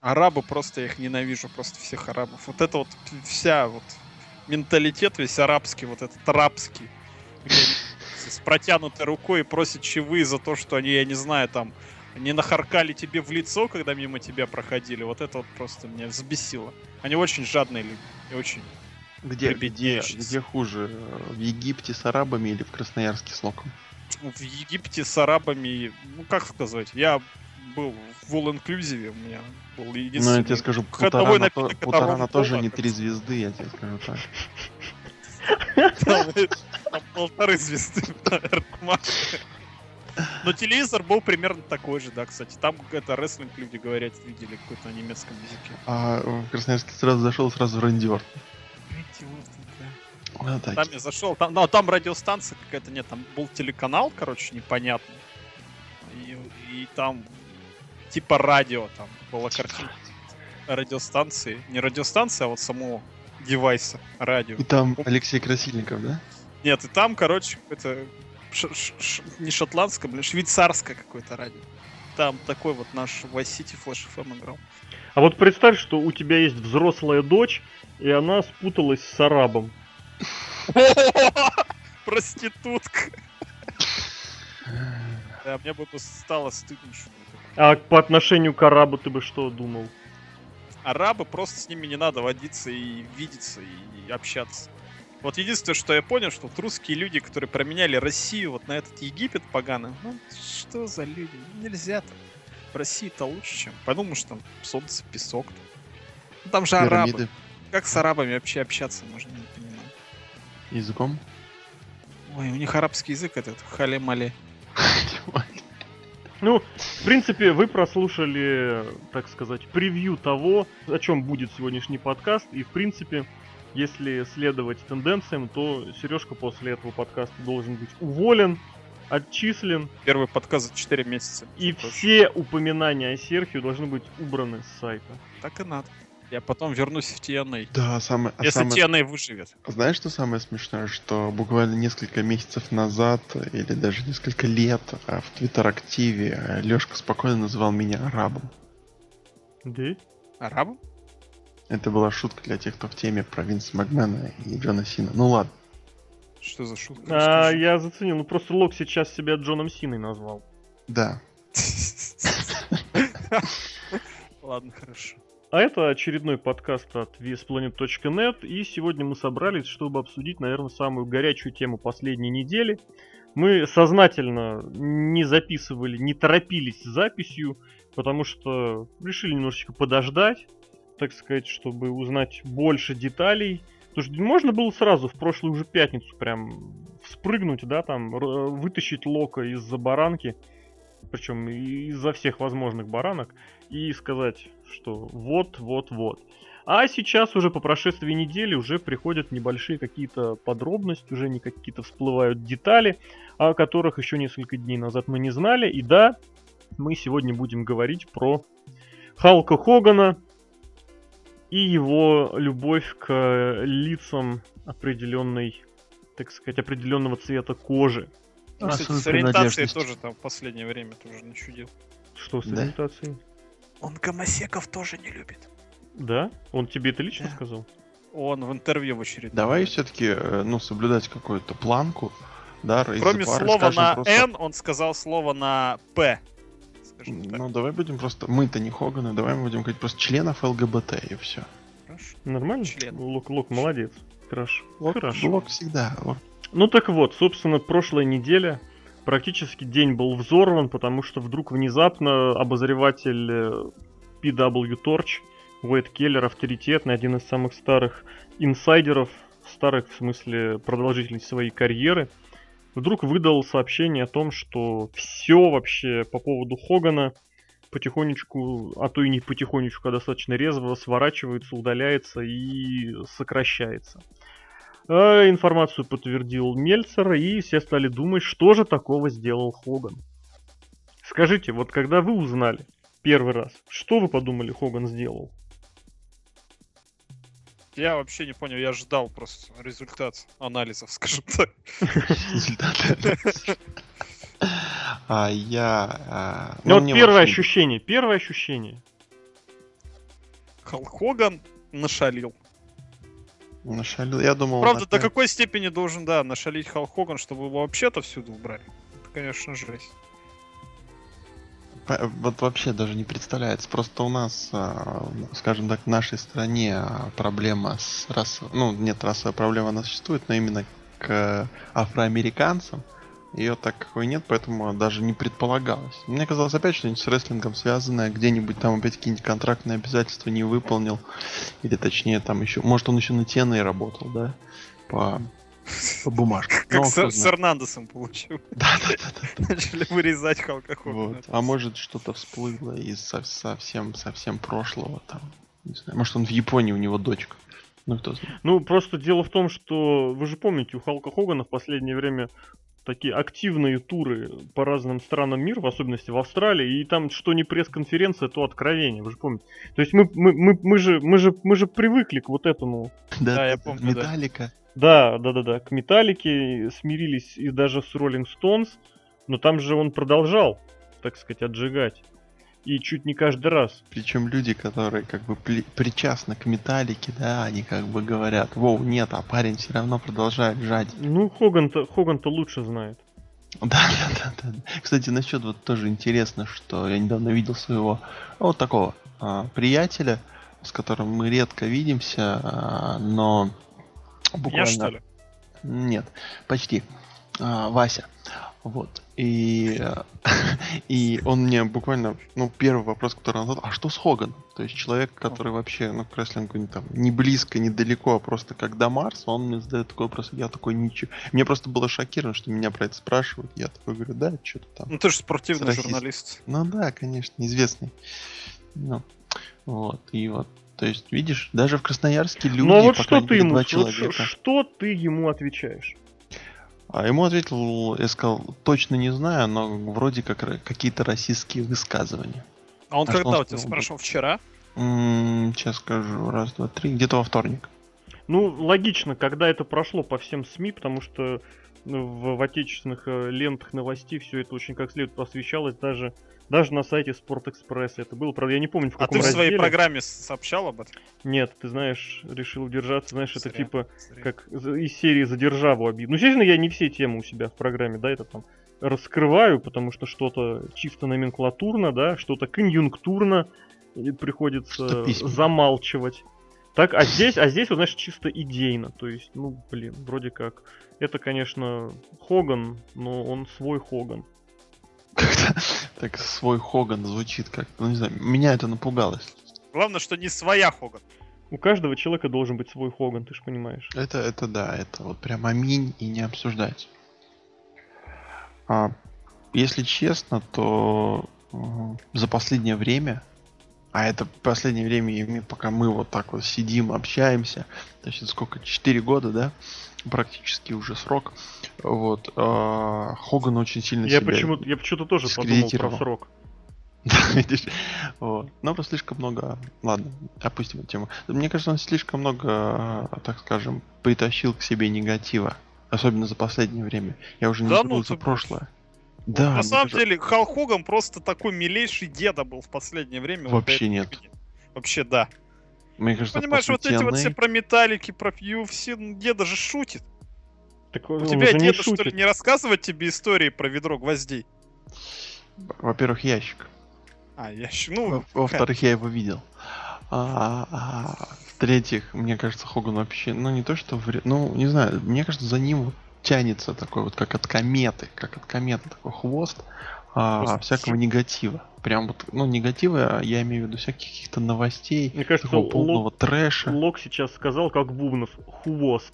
Арабы просто, я их ненавижу, просто всех арабов. Вот это вот вся вот менталитет весь арабский, вот этот арабский. С протянутой рукой и просят чаевые за то, что они, я не знаю, там, не нахаркали тебе в лицо, когда мимо тебя проходили. Вот это вот просто меня взбесило. Они очень жадные люди и очень где, где, где хуже? В Египте с арабами или в Красноярске с локом? В Египте с арабами, ну как сказать, я был в All Inclusive, у меня был единственный... Ну, я тебе скажу, Путарана, напиток, то, Путарана тоже не три звезды, я тебе скажу так. Там полторы звезды, наверное, но телевизор был примерно такой же, да, кстати. Там это рестлинг люди говорят, видели какой-то на немецком языке. А в Красноярске сразу зашел, сразу в рандиор. Ну, там я зашел, там, ну, там радиостанция какая-то, нет, там был телеканал, короче, непонятный. И, и там типа радио, там была картинка радиостанции. Не радиостанция, а вот самого девайса радио. И там Алексей Красильников, да? Нет, и там, короче, это не шотландское, блин, швейцарское какое-то радио. Там такой вот наш Vice City Flash FM играл. А вот представь, что у тебя есть взрослая дочь, и она спуталась с арабом. Проститутка. Да, мне бы стало стыдно, что А по отношению к арабу ты бы что думал? Арабы просто с ними не надо водиться и видеться и общаться. Вот единственное, что я понял, что вот русские люди, которые променяли Россию вот на этот Египет поганый, ну что за люди? Нельзя так. В России-то лучше, чем. Подумаешь, там солнце, песок. Ну, там же Пирамиды. арабы. Как с арабами вообще общаться можно, не понимаю. Языком? Ой, у них арабский язык этот, хале-мале. Ну, в принципе, вы прослушали, так сказать, превью того, о чем будет сегодняшний подкаст. И, в принципе, если следовать тенденциям, то Сережка после этого подкаста должен быть уволен, отчислен. Первый подкаст за 4 месяца. И все упоминания о Серхию должны быть убраны с сайта. Так и надо. Я потом вернусь в TNA. Да, самое... А Если самое... TNA выживет. Знаешь, что самое смешное? Что буквально несколько месяцев назад, или даже несколько лет, а, в Твиттер-активе Лешка спокойно называл меня арабом. Да? Арабом? Это была шутка для тех, кто в теме про Винса Макмена и Джона Сина. Ну ладно. Что за шутка? А, я заценил. Ну просто Лок сейчас себя Джоном Синой назвал. Да. Ладно, хорошо. А это очередной подкаст от VSPlanet.net, и сегодня мы собрались, чтобы обсудить, наверное, самую горячую тему последней недели. Мы сознательно не записывали, не торопились с записью, потому что решили немножечко подождать, так сказать, чтобы узнать больше деталей. Потому что можно было сразу в прошлую уже пятницу прям спрыгнуть, да, там, вытащить Лока из-за баранки, причем из-за всех возможных баранок, и сказать, что вот, вот, вот. А сейчас уже по прошествии недели уже приходят небольшие какие-то подробности, уже не какие-то всплывают детали, о которых еще несколько дней назад мы не знали. И да, мы сегодня будем говорить про Халка Хогана и его любовь к лицам определенной, так сказать, определенного цвета кожи. Ну, кстати, с ориентацией тоже там в последнее время тоже начудил. Что с да? ориентацией? Он гомосеков тоже не любит. Да? Он тебе это лично да. сказал? Он в интервью в очередной. Давай все-таки, э, ну, соблюдать какую-то планку, да, Кроме пары, слова на просто... N, он сказал слово на П. Ну, давай будем просто... Мы-то не Хоганы, давай мы будем говорить просто членов ЛГБТ, и все. Хорошо. Нормально? Член. Лук, Лук, молодец. Хорошо. Лук, Хорошо. Лук всегда. Лук. Ну так вот, собственно, прошлая неделя практически день был взорван, потому что вдруг внезапно обозреватель э, PW Torch, Уэйд Келлер, авторитетный, один из самых старых инсайдеров, старых в смысле продолжительности своей карьеры, вдруг выдал сообщение о том, что все вообще по поводу Хогана потихонечку, а то и не потихонечку, а достаточно резво сворачивается, удаляется и сокращается. А информацию подтвердил Мельцер, и все стали думать, что же такого сделал Хоган. Скажите, вот когда вы узнали первый раз, что вы подумали Хоган сделал? Я вообще не понял, я ждал просто результат анализов, скажем так. А я... А, ну, вот первое ощущение, первое ощущение. Халк Хоган нашалил. Нашалил. Я думал... Правда, до опять- какой степени должен, да, нашалить Халк Хоган, чтобы его вообще-то всюду убрали? Это, конечно, жесть. Вот вообще даже не представляется. Просто у нас, а, скажем так, в нашей стране а, проблема с расовой... Ну, нет, расовая проблема она существует, но именно к афроамериканцам ее так какой нет, поэтому даже не предполагалось. Мне казалось опять что-нибудь с рестлингом связанное, где-нибудь там опять какие-нибудь контрактные обязательства не выполнил. Или точнее там еще... Может он еще на TNA работал, да? По, по бумажке. Как Ну, с, кто с. Эрнандесом получил. Да, да, да, да. Начали вырезать Халка. Вот. А может что-то всплыло из со- совсем совсем прошлого там. Не знаю. Может он в Японии у него дочка. Ну кто знает. Ну, просто дело в том, что вы же помните, у Халка Хогана в последнее время такие активные туры по разным странам мира, в особенности в Австралии, и там что не пресс-конференция, то откровение, вы же помните. То есть мы, мы, мы, мы, же, мы, же, мы же привыкли к вот этому. Да, я помню, да. Металлика. Да, да, да, да, к Металлике смирились и даже с Роллинг Стоунс, но там же он продолжал, так сказать, отжигать. И чуть не каждый раз. Причем люди, которые как бы причастны к металлике, да, они как бы говорят, воу, нет, а парень все равно продолжает жать. Ну, Хоган-то, Хоган-то лучше знает. Да, да, да, да. Кстати, насчет вот тоже интересно, что я недавно видел своего ну, вот такого а, приятеля, с которым мы редко видимся, а, но буквально... что ли? Нет, почти. А, Вася. Вот. И, э, и он мне буквально, ну, первый вопрос, который он задал, а что с Хоганом? То есть человек, который вообще, ну, к рестлингу не, там, не близко, не далеко, а просто как до Марса, он мне задает такой вопрос, я такой ничего. Мне просто было шокировано, что меня про это спрашивают. Я такой говорю, да, что-то там. Ну ты же спортивный Расист. журналист. Ну да, конечно, известный. Ну, вот, и вот. То есть, видишь, даже в Красноярске люди, ну а вот по что крайней ты ему, два вот что ты ему отвечаешь? А ему ответил, я сказал, точно не знаю, но вроде как какие-то российские высказывания. А он А когда у тебя спрашивал? Вчера? М, сейчас скажу, раз, два, три, где-то во вторник. Ну, логично, когда это прошло по всем СМИ, потому что ну, в, в отечественных э, лентах новостей все это очень как следует освещалось, даже, даже на сайте Спортэкспресса это было. Правда, я не помню, в А каком ты в своей программе сообщал об этом? Нет, ты знаешь, решил удержаться, знаешь, это Зря. типа Зря. как из серии за державу обид. Ну, естественно, я не все темы у себя в программе, да, это там раскрываю, потому что что-то чисто номенклатурно, да, что-то конъюнктурно и приходится Что замалчивать. Так, а здесь, а здесь, вот, знаешь, чисто идейно. То есть, ну, блин, вроде как. Это, конечно, Хоган, но он свой Хоган. Как-то так свой Хоган звучит как ну не знаю, меня это напугало. Главное, что не своя Хоган. У каждого человека должен быть свой Хоган, ты же понимаешь. Это, это да, это вот прям аминь и не обсуждать. А, если честно, то м, за последнее время, а это последнее время, пока мы вот так вот сидим, общаемся, это сколько, 4 года, да, практически уже срок, вот, а, Хоган очень сильно Я себя почему-то, я почему-то тоже подумал про срок. Да, видишь? Вот. Но просто слишком много... Ладно, опустим эту тему. Мне кажется, он слишком много, э, так скажем, притащил к себе негатива. Особенно за последнее время. Я уже не Да забыл ну за ты- прошлое. Вот Да, на мне самом кажется, деле, Хал Хоган просто такой милейший деда был в последнее время. Вообще нет. времени. Вообще, да. Мне кажется, Понимаешь, вот эти вот все про металлики, про UFC, ну, деда же шутит. Так У тебя уже не деда, что ли, не рассказывать тебе истории про ведро гвоздей? Во-первых, ящик. А, я щ- ну, Во- Во-вторых, я его видел. А, а, В-третьих, мне кажется, Хоган вообще, ну не то что, вре- ну не знаю, мне кажется, за ним вот тянется такой вот, как от кометы, как от кометы такой хвост, а, Хвост. всякого негатива. Прям вот, ну негатива, я имею в виду всяких каких-то новостей, Мне кажется, такого Лок- полного трэша. Лок сейчас сказал, как Бубнов, хвост.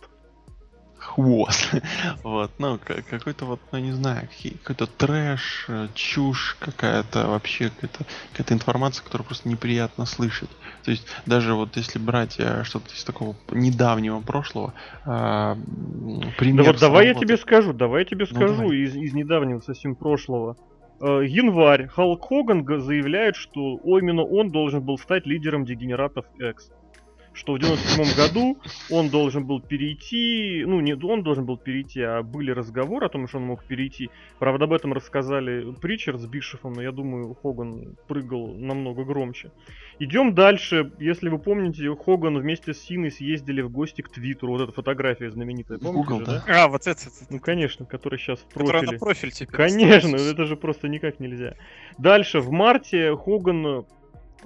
хвост. вот, ну, ка- какой-то вот, ну, не знаю, какой-то трэш, э, чушь какая-то, вообще какая-то, какая-то информация, которую просто неприятно слышать. То есть, даже вот если брать э, что-то из такого недавнего прошлого, а, м, Да пример вот давай я тебе скажу, давай я тебе Ну, скажу давай. из, из недавнего совсем прошлого. Э, январь. Халк Хоган заявляет, что именно он должен был стать лидером дегенератов X. что в 97 году он должен был перейти, ну не он должен был перейти, а были разговоры о том, что он мог перейти. Правда, об этом рассказали Притчер с Бишефом, но я думаю, Хоган прыгал намного громче. Идем дальше. Если вы помните, Хоган вместе с Синой съездили в гости к Твиттеру. Вот эта фотография знаменитая, помните Google, же, да? А, вот это. Ну, конечно, который сейчас в Которая профиле. на профиль теперь. Конечно, это же просто никак нельзя. Дальше, в марте Хоган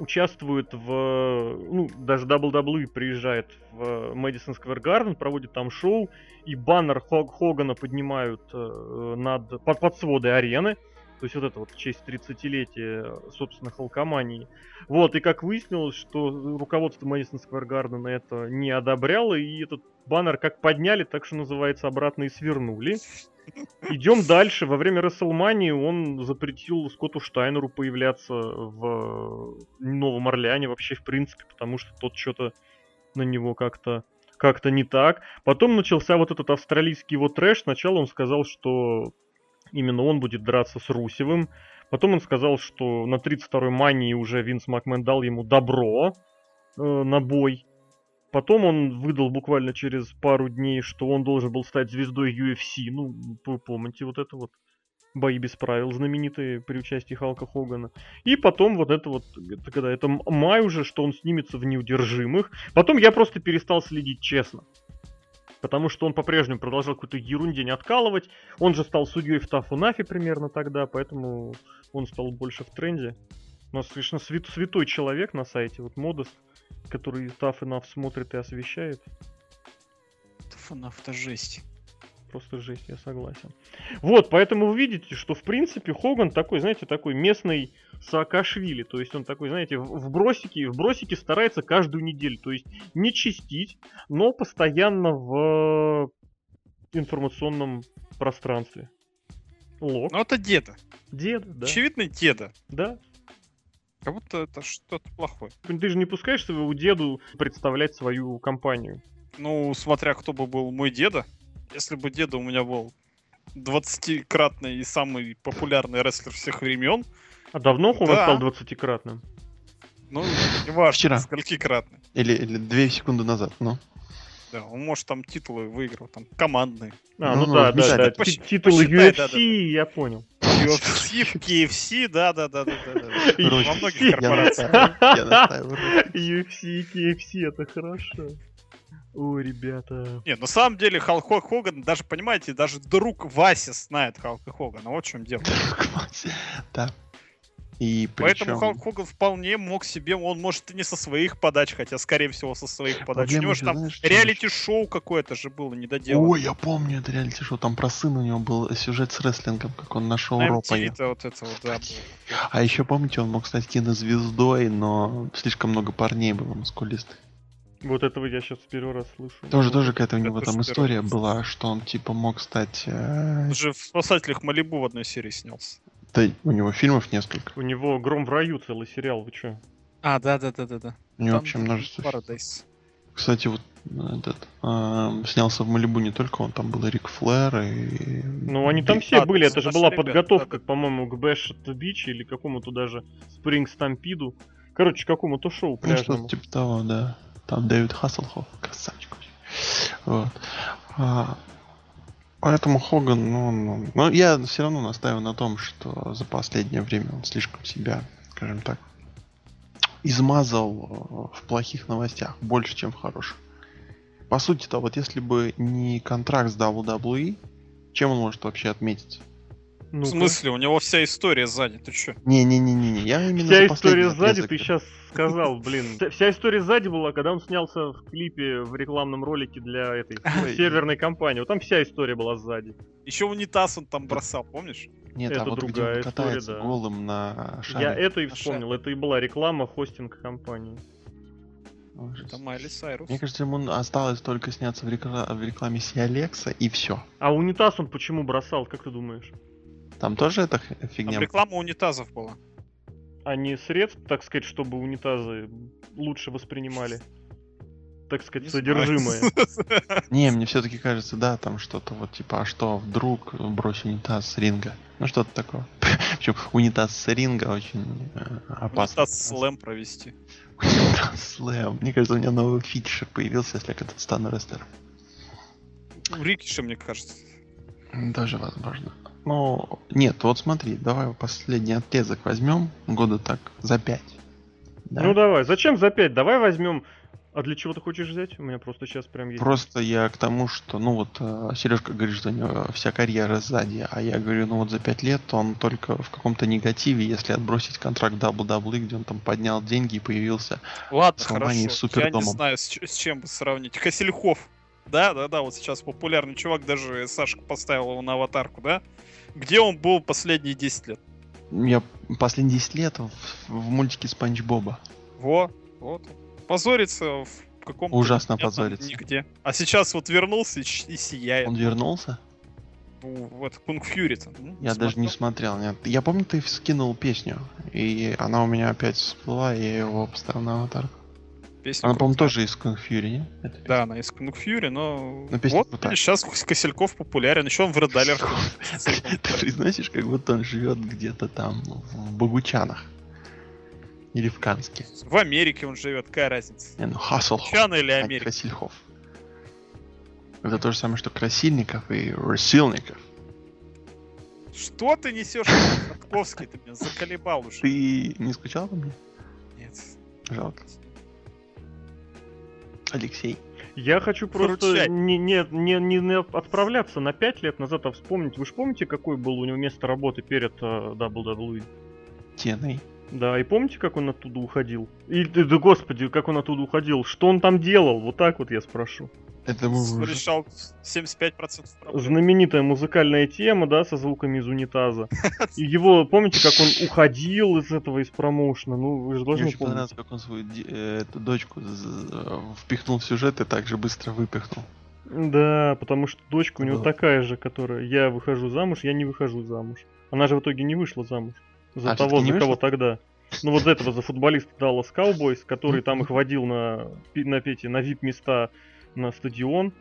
участвует в... Ну, даже WWE приезжает в Мэдисон Сквер Гарден, проводит там шоу, и баннер Хог- Хогана поднимают э, над, под, под своды арены. То есть вот это вот в честь 30-летия, собственно, Халкомании. Вот, и как выяснилось, что руководство Мэдисон Сквер Гардена это не одобряло, и этот баннер как подняли, так что называется, обратно и свернули. Идем дальше. Во время Расселмании он запретил Скотту Штайнеру появляться в Новом Орлеане вообще, в принципе, потому что тот что-то на него как-то как-то не так. Потом начался вот этот австралийский его трэш. Сначала он сказал, что именно он будет драться с Русевым. Потом он сказал, что на 32-й мании уже Винс Макмен дал ему добро э, на бой. Потом он выдал буквально через пару дней, что он должен был стать звездой UFC. Ну, вы помните вот это вот бои без правил знаменитые при участии Халка Хогана. И потом вот это вот, это когда это май уже, что он снимется в неудержимых. Потом я просто перестал следить честно. Потому что он по-прежнему продолжал какую-то ерунде не откалывать. Он же стал судьей в Тафу Нафи примерно тогда, поэтому он стал больше в тренде. У нас, конечно, свят- святой человек на сайте, вот Модест, который Таф и Наф смотрит и освещает. Фанавта жесть. Просто жесть, я согласен. Вот, поэтому вы видите, что в принципе Хоган такой, знаете, такой местный Саакашвили. То есть он такой, знаете, в бросике, в бросике старается каждую неделю. То есть не чистить, но постоянно в информационном пространстве. Лок. Ну это деда. Деда, да. Очевидно, деда. Да. Как будто это что-то плохое. Ты же не пускаешь своего деду представлять свою компанию. Ну, смотря кто бы был мой деда. Если бы деда у меня был 20-кратный и самый популярный рестлер всех времен, А давно Хоган Да. стал 20-кратным? ну, неважно, Вчера. скольки-кратный. Или, или две секунды назад, ну. Да, он, может, там титулы выиграл, там, командные. А, Ну, ну, да, ну, да, да. посчитай, Ти- Титулы посчитай, UFC, да, да, да. я понял. UFC, в KFC, да-да-да-да-да. Короче, Во многих Я корпорациях. настаиваю, я настаиваю. UFC и KFC, это хорошо. Ой, ребята. Не, на самом деле Халк Хо- Хоган, даже, понимаете, даже друг Вася знает Халка Хогана. Вот в чем дело. Да. И Поэтому причем... Халк Хоган вполне мог себе, он может и не со своих подач, хотя скорее всего со своих подач. У Проблема него же, там знаешь, реалити-шоу какое-то же было недоделано. Ой, я помню это реалити шоу. Там про сына у него был сюжет с рестлингом, как он на шоу На Ро MTV поехал. -то вот это вот, да. А еще помните, он мог стать кинозвездой, но слишком много парней было мускулистых. Вот этого я сейчас первый раз слышу. Тоже, тоже какая-то у Это него там история была, что он типа мог стать... э, Он же в «Спасателях Малибу» в одной серии снялся. Да, у него фильмов несколько. У него «Гром в раю» целый сериал, вы чё? А, да-да-да-да-да. У него вообще множество... Paradise. Кстати, вот э, этот эм, снялся в Малибу не только он, там был и Рик Флэр и... Ну, они там все А, были, это же была ребята, подготовка, да-да. по-моему, к Bash at the Beach или какому-то даже Spring Stampede. Короче, какому-то шоу Ну, что-то пляжному. типа того, да. Там Дэвид Hasselhoff, красавчик. Вот. А, поэтому Хоган, ну, ну, ну, я все равно настаиваю на том, что за последнее время он слишком себя, скажем так, измазал э, в плохих новостях больше, чем в хороших. По сути-то, вот если бы не контракт с WWE, чем он может вообще отметиться? В Ну-ка. смысле, у него вся история сзади, ты чё? Не-не-не-не, я именно Вся история сзади, ты сейчас сказал, блин. Вся- история сзади была, когда он снялся в клипе в рекламном ролике для этой Ой. серверной компании. Вот там вся история была сзади. Еще унитаз он там бросал, помнишь? Нет, Это а вот где другая он история, катается да. голым на шаре. Я это и вспомнил. Это и была реклама хостинг компании. Это Майли Сайрус. Мне кажется, ему осталось только сняться в, рекла- в рекламе Си Алекса и все. А унитаз он почему бросал, как ты думаешь? Там тоже эта х- Там фигня. реклама унитазов была. А не средств, так сказать, чтобы унитазы лучше воспринимали? Так сказать, Не содержимое. Не, мне все-таки кажется, да, там что-то вот типа, а что, вдруг брось унитаз с ринга? Ну что-то такое. Причем унитаз с ринга очень э, опасно. Унитаз слэм провести. Унитаз Слэм. Мне кажется, у меня новый фичер появился, если я когда-то стану рестлером. Рикиши, мне кажется. Даже возможно. Ну, нет, вот смотри, давай последний отрезок возьмем, года так, за пять. Да? Ну давай, зачем за 5? Давай возьмем. А для чего ты хочешь взять? У меня просто сейчас прям есть. Просто я к тому, что, ну вот, Сережка говорит, что у него вся карьера сзади, а я говорю, ну вот за пять лет он только в каком-то негативе, если отбросить контракт WWE, где он там поднял деньги и появился Ладно, хорошо. Я не знаю, с, с чем бы сравнить. Косельхов. Да, да, да, вот сейчас популярный чувак, даже Сашка поставил его на аватарку, да? Где он был последние 10 лет? Я последние 10 лет в, в мультике Спанч Боба. Во, вот. Позорится в каком-то... Ужасно позорится. Нигде. А сейчас вот вернулся и, и сияет. Он вернулся? Ну, вот Кунг Фьюри-то. Ну, Я даже не смотрел, нет. Я помню, ты скинул песню, и она у меня опять всплыла, и я его поставил на аватарку. Песня Она, по-моему, тоже из Kung Fury, не? Да, она из Кунг Фьюри, но... Но вот, крутая. сейчас Косельков популярен. Еще он в Редалер. Ты произносишь, как будто он живет где-то там, в Богучанах. Или в Канске. В Америке он живет, какая разница? Не, ну Хаслхоф, Чана или Америка? Красильхов. Это то же самое, что Красильников и Расильников. Что ты несешь, Садковский? Ты меня заколебал уже. Ты не скучал по мне? Нет. Жалко. Алексей. Я хочу просто не, не, не, не отправляться на 5 лет назад, а вспомнить. Вы же помните, какой был у него место работы перед э, WWE? Теной. Да, и помните, как он оттуда уходил? И, да, да господи, как он оттуда уходил? Что он там делал? Вот так вот я спрошу. Это Решал 75% проблем. Знаменитая музыкальная тема, да, со звуками из унитаза. И его, помните, как он уходил из этого, из промоушена? Ну, вы же Мне должны очень помнить. понравилось, как он свою э, эту дочку впихнул в сюжет и так же быстро выпихнул. Да, потому что дочка у него Да. такая же, которая я выхожу замуж, я не выхожу замуж. Она же в итоге не вышла замуж. За А, того, за кого тогда. Ну вот за этого, за футболиста Dallas Cowboys, который там их водил на, на, эти, на VIP-места на стадион.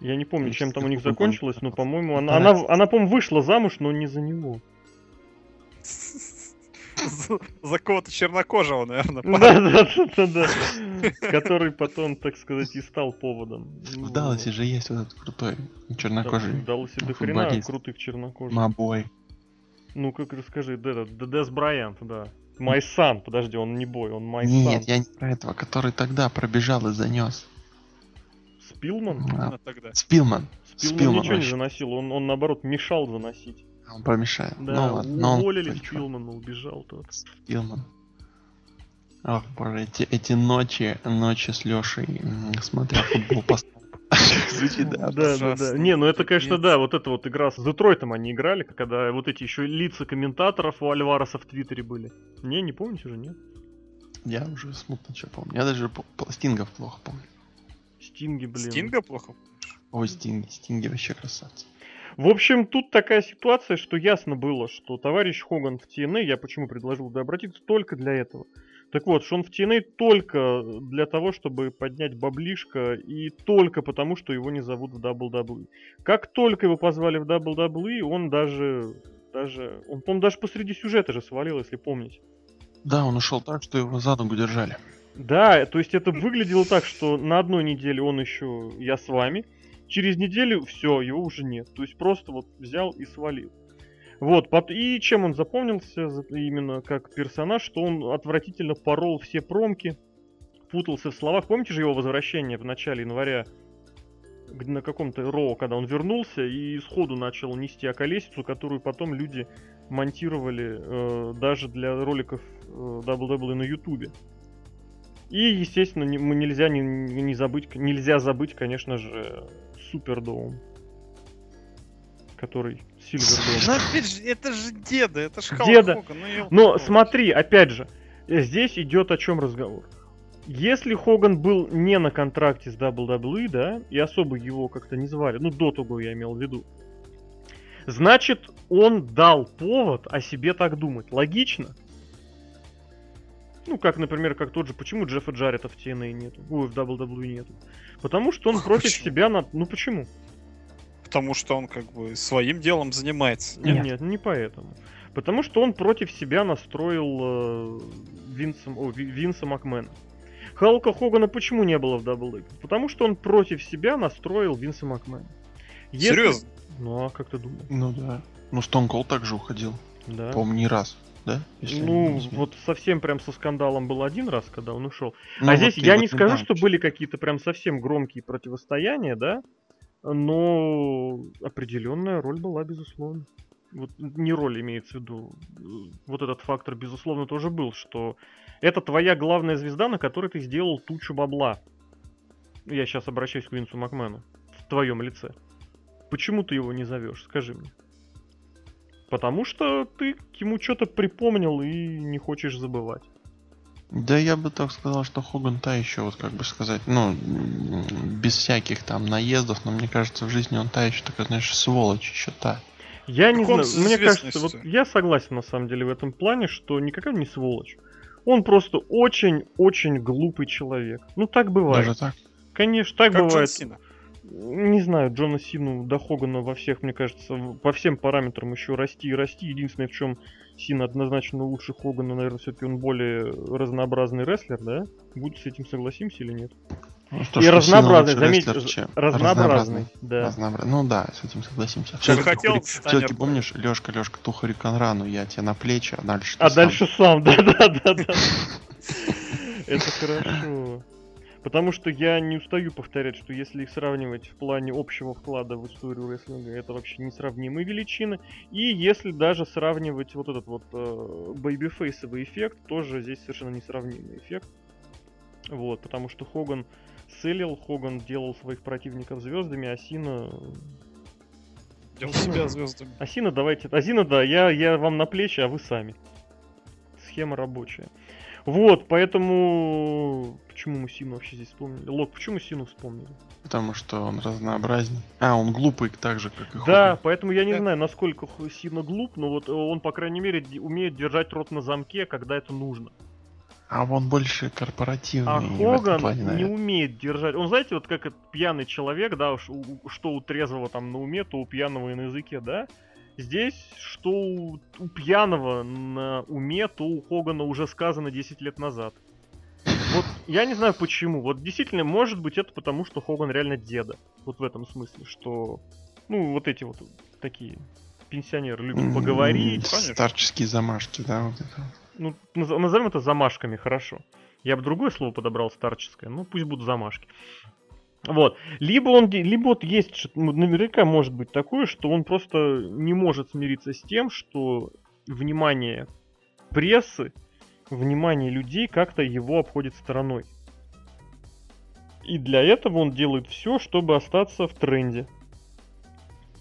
Я не помню, чем там у них закончилось, но, по-моему, она, она, она по-моему, вышла замуж, но не за него. За за кого-то чернокожего, наверное. Да, да, да. Который потом, так сказать, и стал поводом. В Далласе же есть вот этот крутой чернокожий В Далласе до хрена крутых чернокожих. мабой. Ну, как расскажи, да, да, Дес Брайант, да. My son, подожди, он не бой, он My Нет, son. я не про этого, который тогда пробежал и занес. Спилман? А, тогда. Спилман. Спилман, Спилман ничего не вообще. заносил, он, он наоборот мешал заносить. Он помешает. Да, ну ладно, но он уволили чувак. Спилмана, убежал тот. Спилман. Ох, боже, эти, эти ночи, ночи с Лешей, смотря футбол по Звучит, да. Да, да, да. Не, ну это, конечно, да, вот эта вот игра с Детройтом они играли, когда вот эти еще лица комментаторов у Альвареса в Твиттере были. Не, не помните уже, нет? Я уже смутно что помню. Я даже Стингов плохо помню. Стинги, блин. Стинга плохо? Ой, Стинги, Стинги вообще красавцы. В общем, тут такая ситуация, что ясно было, что товарищ Хоган в TNA, я почему предложил туда обратиться, только для этого. Так вот, что он в TNA только для того, чтобы поднять баблишко, и только потому, что его не зовут в WWE. Как только его позвали в WWE, он даже, даже, он, по даже посреди сюжета же свалил, если помните. Да, он ушел так, что его за ногу держали. Да, то есть это выглядело так, что на одной неделе он еще я с вами, через неделю все, его уже нет. То есть просто вот взял и свалил. Вот, и чем он запомнился за- именно как персонаж, что он отвратительно порол все промки, путался в словах. Помните же его возвращение в начале января на каком-то Raw, когда он вернулся и сходу начал нести околесицу, которую потом люди монтировали э, даже для роликов э, WWE на Ютубе. И, естественно, не- мы нельзя не, не забыть, нельзя забыть, конечно же, Superdome, который Silverdome. Ну опять же, это же деда, это же Халк Деда. Хоган, ну. Но смотри, опять же, здесь идет о чем разговор. Если Хоган был не на контракте с WWE, да, и особо его как-то не звали, ну до того я имел в виду, значит, он дал повод о себе так думать. Логично? Ну, как, например, как тот же, почему Джеффа Джарета в TNA нету, ой, в WWE нету? Потому что он против почему? себя, на... ну почему? Потому что он как бы своим делом занимается. Нет, Нет. не поэтому. Потому что он против себя настроил э, Винса, о, Ви- Винса Макмена. Халка Хогана почему не было в X? Потому что он против себя настроил Винса Макмена. Если- Серьезно? Ну, а как ты думаешь? Ну да. Ну, Stone Cold также уходил. Да. По-моему, не раз. Да? Если Ну, вот совсем прям со скандалом был один раз, когда он ушел. Ну, а вот здесь я вот не скажу, что были какие-то прям совсем громкие противостояния, да, но определенная роль была, безусловно. Вот не роль имеется в виду. Вот этот фактор, безусловно, тоже был, что это твоя главная звезда, на которой ты сделал тучу бабла. Я сейчас обращаюсь к Винсу Макмену. В твоем лице. Почему ты его не зовешь? Скажи мне. Потому что ты ему что-то припомнил и не хочешь забывать. Да я бы так сказал, что Хоган та еще, вот как бы сказать, ну, без всяких там наездов, но мне кажется, в жизни он та еще такая, знаешь, сволочь еще та. Я не Так знаю, мне кажется, вот я согласен на самом деле в этом плане, что никакой не сволочь. Он просто очень-очень глупый человек. Ну так бывает. Даже так. Конечно, так Как Джон бывает. Сина. Не знаю, Джона Сину до Хогана во всех, мне кажется, по всем параметрам еще расти и расти. Единственное, в чем Сина однозначно лучше Хогана, наверное, все-таки он более разнообразный рестлер, да? Будь с этим согласимся или нет? Ну, что, и что разнообразный, заметь, рестлер, чем- разнообразный, да. Разнообра- Ну да, с этим согласимся. Ты Все-таки, хотел Станер помнишь, Лешка, Лешка, ту Рану, я тебе на плечи, а дальше А сам. дальше сам, да-да-да-да. Это хорошо. Потому что я не устаю повторять, что если их сравнивать в плане общего вклада в историю рестлинга, это вообще несравнимые величины. И если даже сравнивать вот этот вот э, бэйбифейсовый эффект, тоже здесь совершенно несравнимый эффект. Вот, потому что Хоган селил, Хоган делал своих противников звездами, а Сина... Делал себя звездами. Асина, давайте... Асина, да, я, я вам на плечи, а вы сами. Схема рабочая. Вот, поэтому... Почему мы Сину вообще здесь вспомнили? Лок, почему Сину вспомнили? Потому что он разнообразней. А, он глупый так же, как и Да, Хоган. поэтому я не Да. знаю, насколько Сина глуп, но вот он, по крайней мере, умеет держать рот на замке, когда это нужно. А он больше корпоративный А Хоган плане, не умеет держать. Он, знаете, вот как этот пьяный человек, да, уж что у трезвого там на уме, то у пьяного и на языке, да? Здесь, что у, у пьяного на уме, то у Хогана уже сказано 10 лет назад. Вот я не знаю почему. Вот действительно, может быть, это потому, что Хоган реально деда. Вот в этом смысле, что. Ну, вот эти вот такие пенсионеры любят М, поговорить. конечно. Старческие замашки, да, вот это. Ну, наз- назовем это замашками, хорошо. Я бы другое слово подобрал старческое, ну пусть будут замашки. Вот. Либо он, либо вот есть, что- ну, наверняка может быть такое, что он просто не может смириться с тем, что внимание прессы, внимание людей как-то его обходит стороной. И для этого он делает все, чтобы остаться в тренде.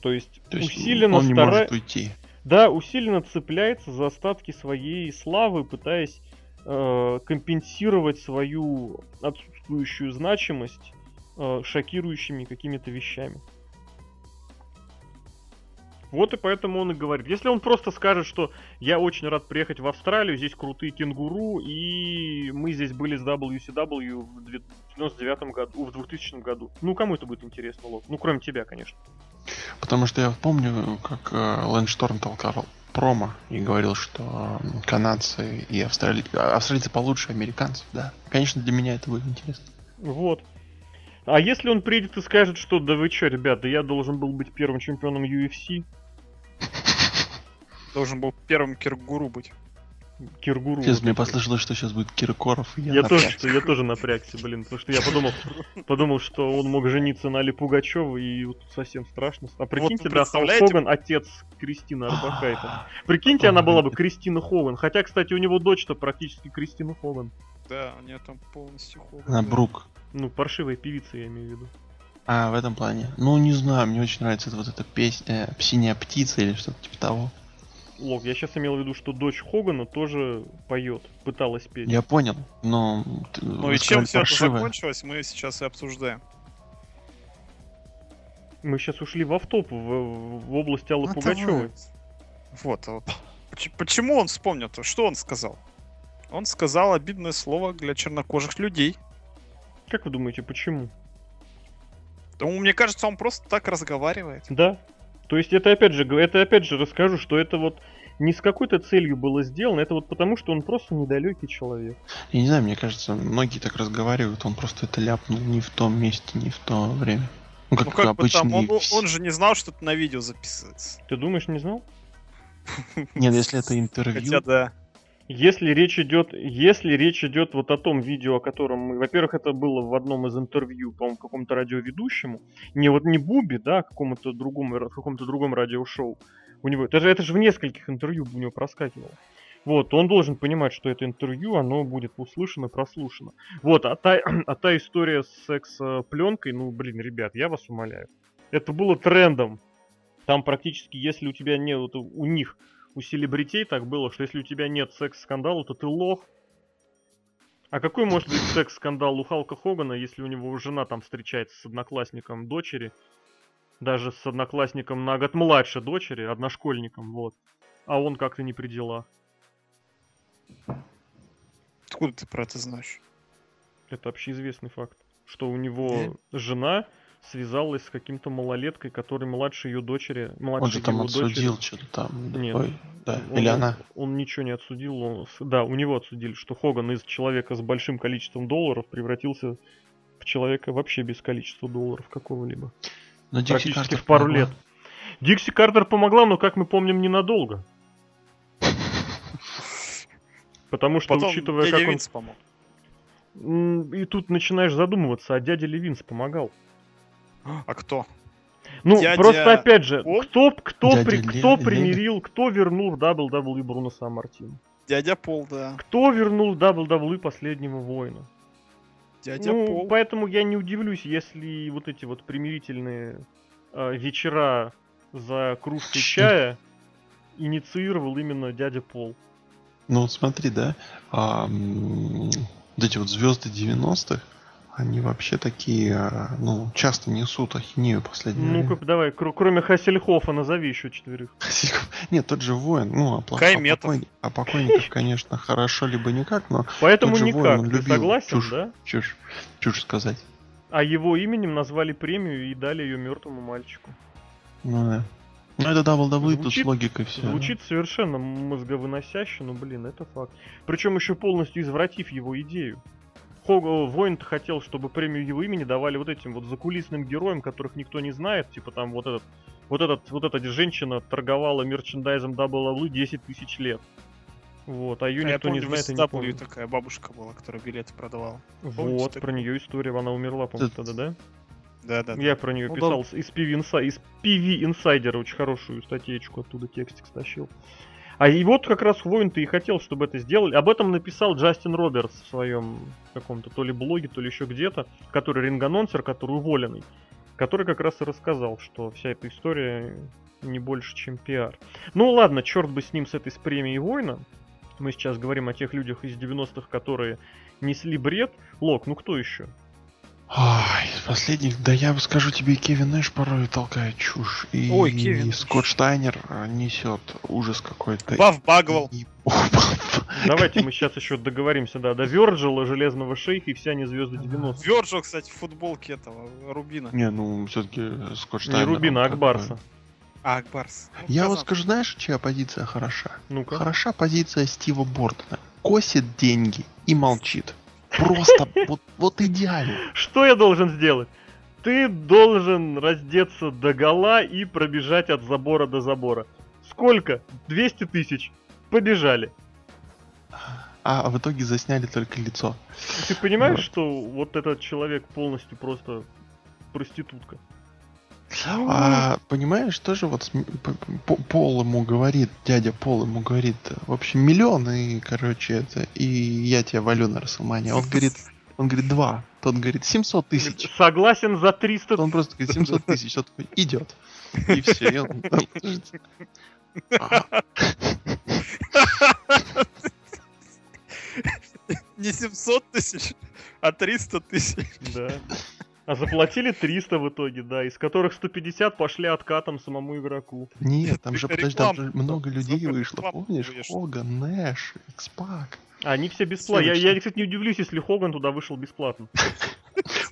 То есть, То есть усиленно он не стара- может уйти. да, усиленно цепляется за остатки своей славы, пытаясь э, компенсировать свою отсутствующую значимость э, шокирующими какими-то вещами. Вот и поэтому он и говорит. Если он просто скажет, что я очень рад приехать в Австралию, здесь крутые кенгуру, и мы здесь были с WCW в 99 году, в 2000 году. Ну, кому это будет интересно, Лок? Ну, кроме тебя, конечно. Потому что я помню, как э, Лэнс Шторм толкал промо и говорил, что канадцы и австрали... австралийцы получше американцев, да. Конечно, для меня это будет интересно. Вот. А если он приедет и скажет, что да вы чё, ребята, я должен был быть первым чемпионом UFC, Должен был первым Киргуру быть. Киргуру. Сейчас вот мне послышалось, что сейчас будет Киркоров. И я, Я тоже, напрягся. я тоже напрягся, блин, потому что я подумал, подумал, что он мог жениться на Али Пугачева, и вот совсем страшно. А прикиньте, вы да? Хоган отец Кристины Арбакайте. Прикиньте, она была бы Кристина Хоган. Хотя, кстати, у него дочь-то практически Кристина Хоган. Да, у нее там полностью Хоган. Она. Брук. Ну, паршивая певица, я имею в виду. А, в этом плане. Ну, не знаю, мне очень нравится эта вот эта песня э, «Синяя птица» или что-то типа того. Лок, я сейчас имел в виду, что дочь Хогана тоже поет, пыталась петь. Я понял, но... Ну и чем все это паршивая. закончилось, мы сейчас и обсуждаем. Мы сейчас ушли в автоп, в, в область Аллы Ну, Пугачевой. Вот. а вот. Поч- Почему он вспомнил-то? Что он сказал? Он сказал обидное слово для чернокожих людей. Как вы думаете, почему? Потому мне кажется, он просто так разговаривает. Да. То есть это опять же, это опять же расскажу, что это вот не с какой-то целью было сделано, это вот потому, что он просто недалекий человек. Я не знаю, мне кажется, многие так разговаривают, он просто это ляпнул не в том месте, не в то время. Ну, как, Ну как бы там, он, он же не знал, что это на видео записывается. Ты думаешь, не знал? Нет, если это интервью, Хотя да. Если речь идет, если речь идет вот о том видео, о котором мы, во-первых, это было в одном из интервью, по-моему, какому-то радиоведущему, не вот не Буби, да, а какому-то другому, ра- каком-то другом радиошоу. У него, это же, это же в нескольких интервью у него проскакивало. Вот, он должен понимать, что это интервью, оно будет услышано, прослушано. Вот, а та, а та история с секс-пленкой, ну, блин, ребят, я вас умоляю. Это было трендом. Там практически, если у тебя нет, вот у них у селебритей так было, что если у тебя нет секс-скандала, то ты лох. А какой может быть секс-скандал у Халка Хогана, если у него жена там встречается с одноклассником дочери, даже с одноклассником на год младше дочери, одношкольником, вот. А он как-то не при делах. Откуда ты про это знаешь? Это общеизвестный факт. Что у него жена связалась с каким-то малолеткой, который младше ее дочери. Младше он же там отсудил дочери. что-то там. Нет. Ой, да. Он- Или она. Он ничего не отсудил. он да, у него отсудили, что Хоган из человека с большим количеством долларов превратился в человека вообще без количества долларов какого-либо. Но Дикси Практически Картер в пару помогла. лет. Дикси Картер помогла, но, как мы помним, ненадолго. Потому что, Потом учитывая, как он... Помог. И тут начинаешь задумываться, а дядя Левинс помогал. А кто? Ну, Дядя просто опять же, Пол? кто, кто, Дядя при, Ле- кто примирил, кто вернул в WWE Бруно Саммартин? Дядя Пол, да. Кто вернул WWE последнего воина? Дядя ну, Пол. поэтому я не удивлюсь, если вот эти вот примирительные э, вечера за кружкой чая инициировал именно дядя Пол. Ну вот смотри, да, а, вот эти вот звезды 90-х, они вообще такие, а, ну, часто несут ахинею в последнее Ну-ка, время. давай, кр- кроме Хассельхофа, назови еще четверых. Нет, тот же воин, ну, а, плох- а, покойни- а покойников, конечно, хорошо, либо никак, но Поэтому Тот же никак, воин, он ты любил согласен, чушь. да? чушь, чушь сказать. А его именем назвали премию и дали ее мертвому мальчику. Ну да. Ну это WWE, тут с Звучит- логикой все. Звучит совершенно мозговыносяще, но, блин, это факт. Причем еще полностью извратив его идею. Хого Воин хотел, чтобы премию его имени давали вот этим вот закулисным героям, которых никто не знает. Типа там вот этот, вот этот, вот эта женщина торговала мерчендайзом WWE 10 тысяч лет. Вот, а ее А никто не помню, знает и не помнит. такая бабушка была, которая билеты продавала. Вот, помните такое? про нее история, она умерла, по-моему, тогда, да? Да, да. Я про нее Ну, писал с- из PV, Insi- из PV Insider, очень хорошую статейку оттуда текстик стащил. А и вот как раз Воин-то и хотел, чтобы это сделали. Об этом написал Джастин Робертс в своем каком-то то ли блоге, то ли еще где-то, который ринг-анонсер, который уволенный, который как раз и рассказал, что вся эта история не больше, чем пиар. Ну ладно, черт бы с ним, с этой с премией Воина. Мы сейчас говорим о тех людях из 90-х, которые несли бред. Лок, ну кто еще? Ай, из последних, да я бы скажу тебе, Кевин Нэш порой толкает чушь. И, Ой, Кевин и. Скотт Штайнер а, несет ужас какой-то. Баф Багвел. И- Давайте мы сейчас еще договоримся, да, до Вирджила, Железного Шейха и все они звезды 90 Вёрджил, кстати, в футболке этого Рубина. Не, ну все-таки Скотт Не Штайнер. Рубина, а Акбарса. А, Акбарс. Ну, Я вот скажу, знаешь, чья позиция хороша? Ну-ка. Хороша позиция Стива Бортона. Косит деньги и молчит. Просто вот, вот идеально. Что я должен сделать? Ты должен раздеться до гола и пробежать от забора до забора. Сколько? 200 тысяч. Побежали. А в итоге засняли только лицо. Ты понимаешь, Вот. что вот этот человек полностью просто проститутка? А понимаешь, тоже вот Пол ему говорит, дядя Пол ему говорит, в общем, миллион, и, короче, это, и я тебя валю на Расселмане. Он говорит, он говорит, два. Тот говорит, 700 тысяч. Согласен за 300 Он просто говорит, 700 тысяч. Тот такой, идет. И все, и он там Не 700 тысяч, а 300 тысяч. Да. А заплатили 300 в итоге, да, из которых 150 пошли откатом самому игроку. Нет, там же, подожди, там же много людей вышло, помнишь? Хоган, Нэш. А Они все бесплатно. Я, я, кстати, не удивлюсь, если Хоган туда вышел бесплатно.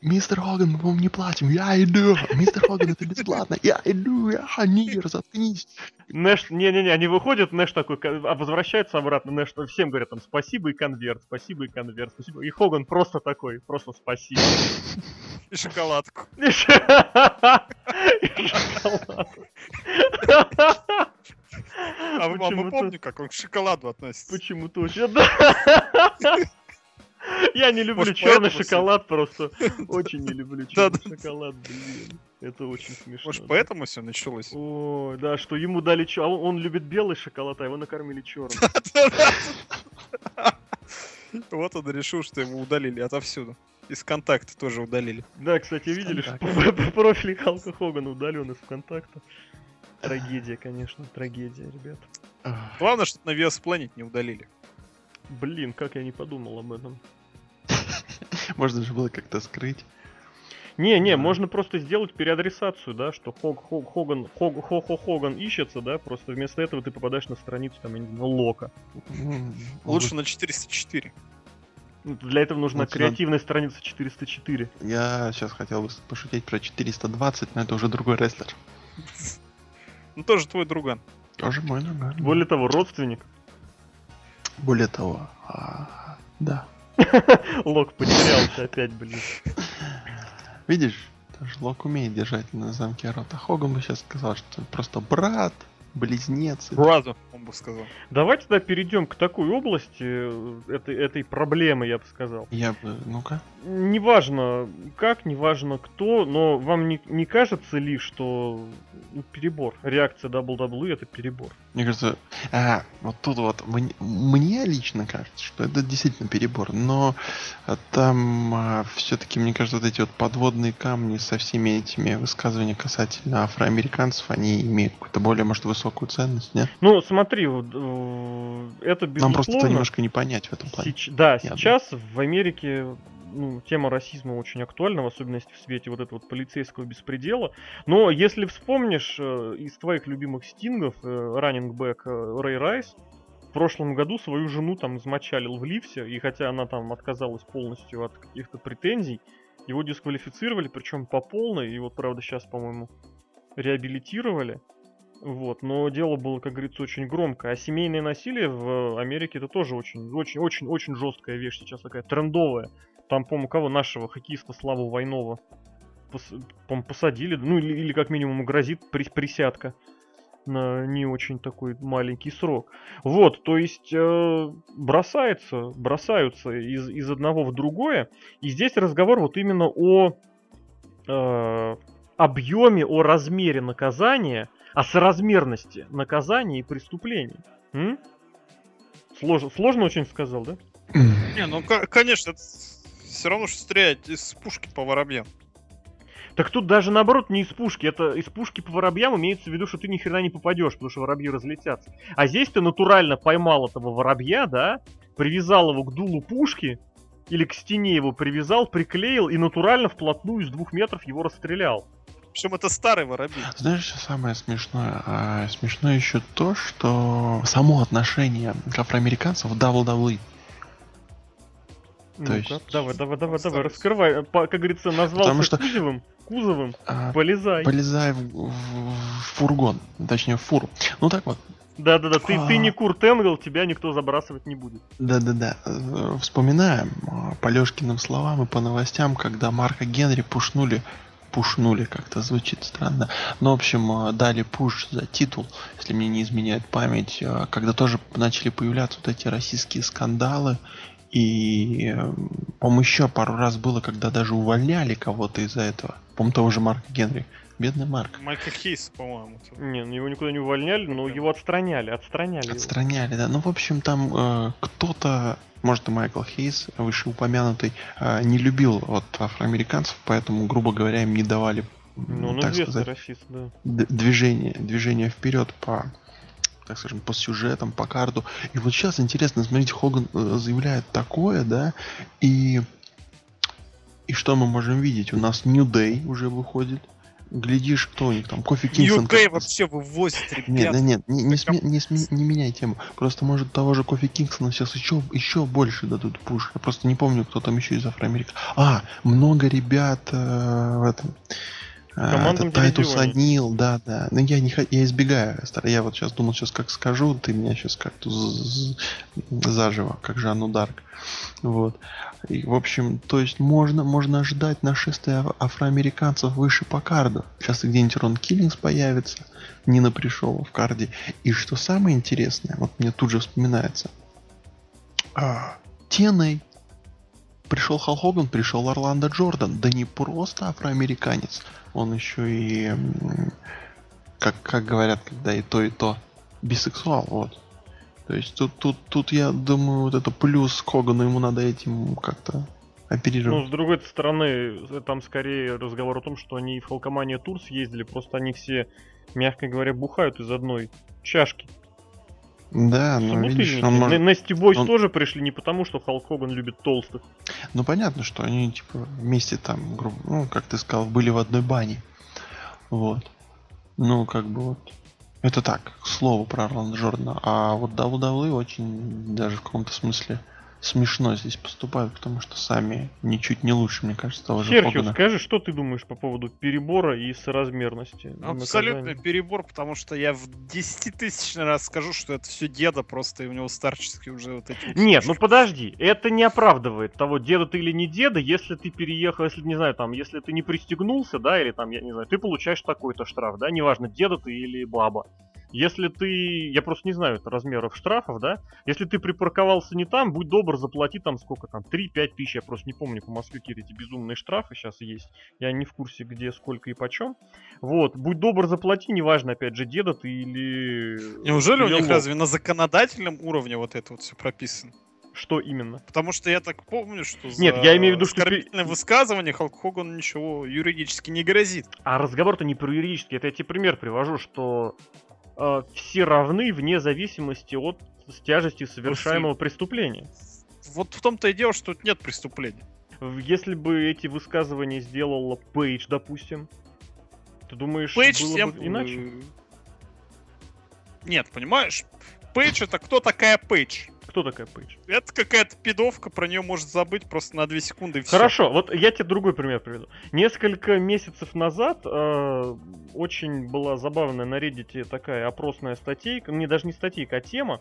Мистер Хоган, мы вам не платим, я иду. Мистер Хоган, это бесплатно, я иду, я Нир, заткнись. Нэш, не-не-не, они выходят, Нэш такой, а возвращается обратно, Нэш всем говорят там спасибо и конверт, спасибо и конверт, спасибо. И Хоган просто такой, просто спасибо. И шоколадку. И ш- и шоколад. А вы, помним, как он к шоколаду относится. Почему-то очень... Я не люблю Может, черный шоколад просто. Очень не люблю черный шоколад, блин. Это очень смешно. Может, поэтому все началось? Ой, да, что ему дали а он, любит белый шоколад, а его накормили черным. Вот он решил, что его удалили отовсюду. Из контакта тоже удалили. Да, кстати, видели, что профиль Халка Хогана удален из ВКонтакта. Трагедия, конечно, трагедия, ребят. Главное, что на VS Planet не удалили. Блин, как я не подумал об этом. Можно же было как-то скрыть. Не-не, Да. можно просто сделать переадресацию, да, что Хог, Хог, Хоган, Хог, Хо, Хо, Хоган ищется, да, просто вместо этого ты попадаешь на страницу, там, я не знаю, Лока. Лучше на 404. Ну, Для этого нужна Вот сюда. креативная страница 404. Я сейчас хотел бы пошутить про 420, но это уже другой рестлер. Ну, тоже твой друган. Тоже мой друган. Более того, родственник. Более того, а, да. Лок потерялся опять, блин. Видишь, даже Лок умеет держать на замке рота. Хоган бы сейчас сказал, что просто брат, близнец. Бразу, он бы сказал. Давайте тогда перейдем к такой области э, этой, этой проблемы, я бы сказал. Я бы, ну-ка. Неважно как, неважно кто, но вам не, не кажется ли, что ну, перебор? Реакция WWE это перебор. Мне кажется, а, вот тут вот мне, мне лично кажется, что это действительно перебор, но а, там все-таки, мне кажется, вот эти вот подводные камни со всеми этими высказываниями касательно афроамериканцев, они имеют какую-то более, может, высокую ценность, нет? Ну, смотри, вот, э, это безусловно... Нам просто это немножко не понять в этом плане. Сеч- Да, Я сейчас в Америке ну, тема расизма очень актуальна, в особенности в свете вот этого вот полицейского беспредела. Но если вспомнишь э, из твоих любимых стингов, раннингбэк Рэй Райс, в прошлом году свою жену там измочалил в лифте, и хотя она там отказалась полностью от каких-то претензий, его дисквалифицировали, причем по полной, и вот, правда, сейчас, по-моему, реабилитировали. Вот, но дело было, как говорится, очень громко. А семейное насилие в Америке это тоже очень, очень, очень, очень жесткая вещь сейчас такая трендовая. Там, по-моему, кого нашего хоккеиста Славу Войнова пос- посадили, ну или, или как минимум грозит при- присядка на не очень такой маленький срок. Вот, то есть э, бросается, бросаются из, из одного в другое. И здесь разговор вот именно о э, объеме, о размере наказания, о соразмерности наказания и преступлений. М? Сложно, сложно очень сказал, да? Не, ну, ко- конечно, все равно, что стрелять из пушки по воробьям. Так тут даже наоборот не из пушки. Это из пушки по воробьям имеется в виду, что ты ни хрена не попадешь, потому что воробьи разлетятся. А здесь ты натурально поймал этого воробья, да, привязал его к дулу пушки, или к стене его привязал, приклеил и натурально вплотную с двух метров его расстрелял. Причем это старый воробей. Знаешь, что самое смешное? А, смешно еще то, что само отношение к афроамериканцам в WWE. Ну-ка, есть- давай, давай, давай, давай, раскрывай. По- как говорится, назвался Потому что- кузовым, кузовым, А, полезай. полезай в, в- в фургон, точнее в фуру. Ну так вот, Да-да-да, ты, ты А. не Курт Энгл, тебя никто забрасывать не будет. да-да-да, э, вспоминаем а, по Лёшкиным словам и по новостям, когда Марка Генри пушнули, пушнули, как-то звучит странно, но, в общем, дали пуш за титул, если мне не изменяет память, когда тоже начали появляться вот эти российские скандалы, и, э, по-моему, еще пару раз было, когда даже увольняли кого-то из-за этого. По-моему, того же Марка Генри. Бедный Марк. Майкл Хейс, по-моему. это. Не, ну его никуда не увольняли, но его отстраняли, отстраняли. его. Отстраняли, да. Ну, в общем, там э, кто-то, может, и Майкл Хейс, вышеупомянутый, э, не любил вот афроамериканцев, поэтому, грубо говоря, им не давали, Ну, он так сказать, расист, да. движение, движение вперед по так скажем, по сюжетам, по карту. И вот сейчас интересно, смотрите, Хоган э, заявляет такое, да, и и что мы можем видеть? У нас New Day уже выходит, глядишь, кто у них там, Кофи Кингстон. UK вообще вывозит, Нет, ребят. нет, нет, не, не, Это сме- не, сме- не меняй тему. Просто, может, того же Кофи Кингстона сейчас еще, еще больше дадут пуш. Я просто не помню, кто там еще из Афроамерики. А, много ребят э, в этом. Командном этот Тайтус дивизионе. Анил, да, да. Но я не я избегаю. Я вот сейчас думал, сейчас как скажу, ты меня сейчас как-то заживо, как Жанну Дарк. Вот. И, в общем, то есть можно, можно ожидать нашествия аф- афроамериканцев выше по карду. Сейчас где-нибудь Рон Киллингс появится. Нина пришел в карде. И что самое интересное, вот мне тут же вспоминается. А. Пришел Халл Хоган, пришел Орландо Джордан. Да не просто афроамериканец. Он еще и, как, как говорят, когда и то, и то, бисексуал, вот. То есть тут, тут, тут я думаю, вот это плюс Хогану, ему надо этим как-то Ну, оперировать. с другой стороны, там скорее разговор о том, что они в Халкомания Тур съездили, просто они все, мягко говоря, бухают из одной чашки. Да, ну видишь, Собутыльники. он может- Nasty Boys он- тоже пришли не потому, что Халк Хоган любит толстых. Ну понятно, что они типа вместе там, грубо, ну, как ты сказал, были в одной бане. Вот. Ну, как бы вот. Это так, к слову про Орландо Джордана. А вот WWE очень даже в каком-то смысле смешно здесь поступают, потому что сами ничуть не лучше, мне кажется, того же Серхио, Хогана. скажи, что ты думаешь по поводу перебора и соразмерности? Абсолютный наказания? перебор, потому что я в десятитысячный раз скажу, что это все деда просто, и у него старческие уже вот эти... Нет, ну подожди, это не оправдывает того, деда ты или не деда, если ты переехал, если, не знаю, там, если ты не пристегнулся, да, или там, я не знаю, ты получаешь такой-то штраф, да, неважно, деда ты или баба. Если ты, я просто не знаю это размеров штрафов, да, если ты припарковался не там, будь добр, заплати там сколько там, 3-5 тысяч, я просто не помню, по Москве какие-то эти безумные штрафы сейчас есть, я не в курсе где, сколько и почем. Вот, будь добр, заплати, неважно, опять же, деда ты или... Неужели у них лох. разве на законодательном уровне вот это вот все прописано? Что именно? Потому что я так помню, что за Нет, я имею в виду, что оскорбительное высказывание Халк Хогану ничего юридически не грозит. А разговор-то не про юридический. Это я тебе пример привожу, что э, все равны вне зависимости от тяжести совершаемого преступления. Вот в том-то и дело, что тут нет преступления. Если бы эти высказывания сделала Пейдж, допустим, ты думаешь, Пейдж было всем... бы иначе? э, Нет, понимаешь? Пейдж это кто такая Пейдж? Кто такая Пейдж? Это какая-то пидовка, про нее может забыть просто на 2 секунды и все. Хорошо, вот я тебе другой пример приведу. Несколько месяцев назад э, очень была забавная на Reddit такая опросная статейка, не даже не статейка, а тема.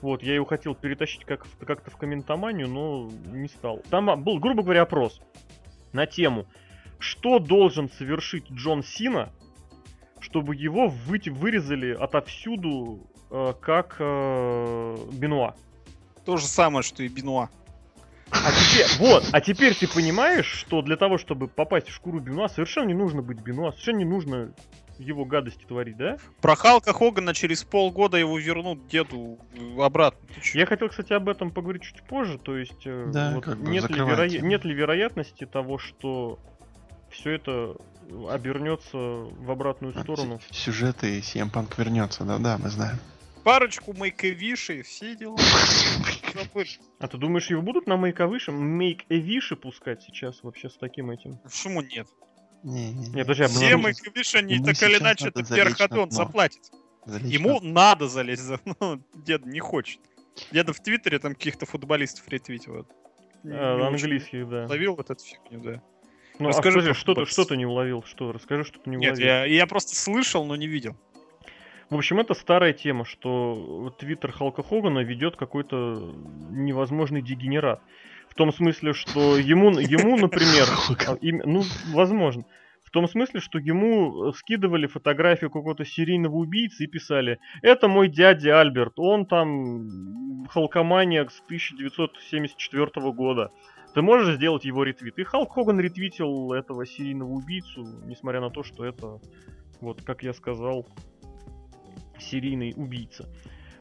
Вот, я ее хотел перетащить как, как-то в комментоманию, но не стал. Там а, был, грубо говоря, опрос на тему, что должен совершить Джон Сина, чтобы его выйти, вырезали отовсюду э, как э, Бенуа. То же самое, что и Бенуа. А теперь, вот, а теперь ты понимаешь, что для того, чтобы попасть в шкуру Бенуа, совершенно не нужно быть Бенуа, совершенно не нужно его гадости творить, да? Про Халка Хогана через полгода его вернут деду обратно. Я хотел, кстати, об этом поговорить чуть позже, то есть э, Да, вот как бы нет, ли веро- нет ли вероятности того, что все это обернется в обратную сторону? Сюжеты и CM Punk вернется, да-да, мы знаем. Парочку мейковишей, все дела. А ты думаешь, его будут на мейковыше, мейк эвиши пускать сейчас вообще с таким этим? Почему нет? Нет, подожди, а мы Все мейковиши, они ему так или иначе, это залечь вверх на он дно. заплатит. Залечь Ему надо залезть за... Ну, дед не хочет. Деда в Твиттере там каких-то футболистов ретвитил. Не А, английских, да. Ловил вот эту фигню, да. Ну, Расскажи а скажи, что ты, что ты не уловил? Что? Расскажи, что ты не Нет, уловил. я, я просто слышал, но не видел. В общем, это старая тема, что твиттер Халка Хогана ведет какой-то невозможный дегенерат. В том смысле, что ему, ему например, а, им- ну, возможно. В том смысле, что ему э, скидывали фотографию какого-то серийного убийцы и писали, это мой дядя Альберт, он там халкоманиак с 1974 года. Ты можешь сделать его ретвит? И Халк Хоган ретвитил этого серийного убийцу, несмотря на то, что это, вот, как я сказал, серийный убийца.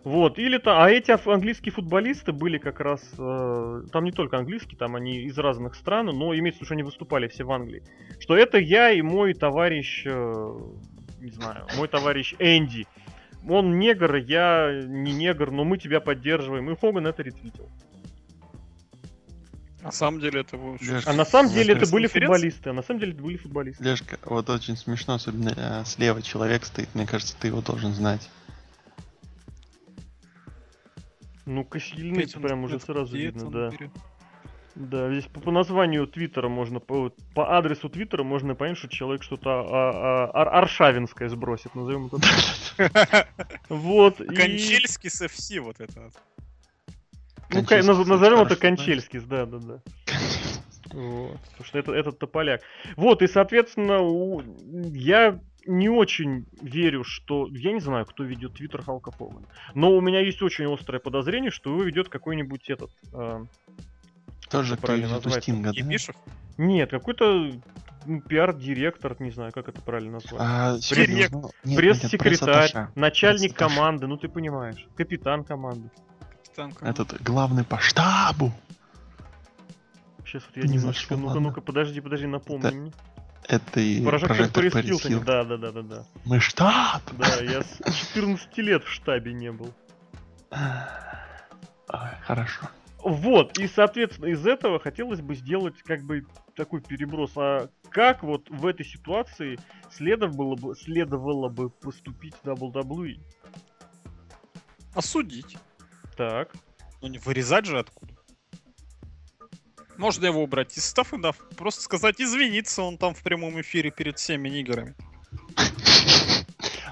Вот, или то, а эти английские футболисты были как раз, э, там не только английские, там они из разных стран, но имеется в виду, что они выступали все в Англии. Что это я и мой товарищ, э, не знаю, мой товарищ Энди. Он негр, я не негр, но мы тебя поддерживаем. И Хоган это ретвитил. На самом деле это было очень- Леш, А на самом деле это были футболисты. А на самом деле это были футболисты. Лешка, вот очень смешно, особенно э, слева человек стоит, мне кажется, ты его должен знать. Ну, он прям уже сразу видно, да. Да, здесь по, по названию Твиттера можно, по, по адресу Твиттера можно понять, что человек что-то а, а, ар- аршавинское сбросит, назовем это так. Вот, и... Кончельский с FC вот это. Ну, назовем это. Кончельский, да, да, да. Вот. Потому что это, этот тополяк. Вот, и, соответственно, у- я не очень верю, что... Я не знаю, кто ведет твиттер Халка Хогана. Но у меня есть очень острое подозрение, что его ведет какой-нибудь этот... а, Тоже кто правильно назвать? Стинга, да? Нет, какой-то ну, пиар-директор, не знаю, как это правильно назвать. А, Пресс-секретарь, пресс-атташе. начальник Пресс-атташе. команды, ну ты понимаешь, капитан команды. Команды. Этот главный по штабу. Сейчас вот я Не немножечко, зашло, ну-ка, ну-ка, подожди, подожди, напомни Да. мне. Это и Прожектор прожектор Пэрис Хилтон, Хилтон. да, да, да, да, да. Мы штаб! Да, я с 14 лет в штабе не был. Ой, хорошо. Вот, и, соответственно, из этого хотелось бы сделать как бы такой переброс. А как вот в этой ситуации следовало бы, следовало бы поступить WWE? Осудить. Так, Ну не вырезать же откуда. Можно его убрать из стафа, да, просто сказать извиниться, он там в прямом эфире перед всеми нигерами.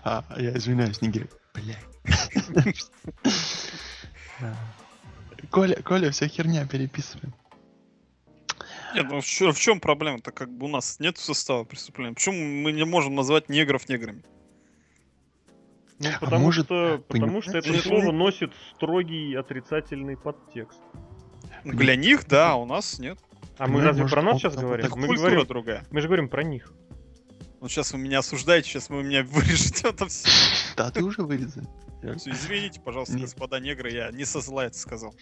А, я извиняюсь, Нигер. Блядь. Коля, Коля, вся херня переписываем. Нет, ну в чем проблема-то? Как бы у нас нет состава преступления. Почему мы не можем назвать негров неграми? Ну потому может, что, потому что это слово носит строгий отрицательный подтекст. Ну, Для них, да, а у нас нет. А мы разве может, про нас сейчас говорим? так Мы Культура говорим, другая. мы же говорим про них. Вот сейчас вы меня осуждаете, сейчас вы меня вырежете это все. Да, ты уже вырезал. Извините, пожалуйста, Нет. господа негры, я не со зла это сказал.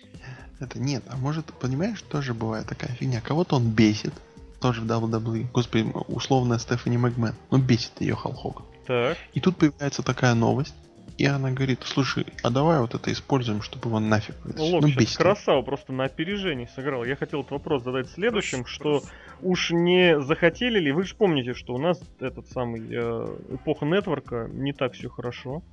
Это нет, а может, понимаешь, тоже бывает такая фигня. Кого-то он бесит, тоже в WWE. Господи, условная Стефани Макмен. Ну, бесит ее Халк Хоган. Так, И тут появляется такая новость, и она говорит, слушай, а давай вот это используем, чтобы его нафиг вытащить». Лок Ну, сейчас бесит. красава просто на опережении сыграл. Я хотел этот вопрос задать следующим, Хорошо, что хорошо. уж не захотели ли, вы же помните, что у нас этот самый э, эпоха нетворка не так все хорошо.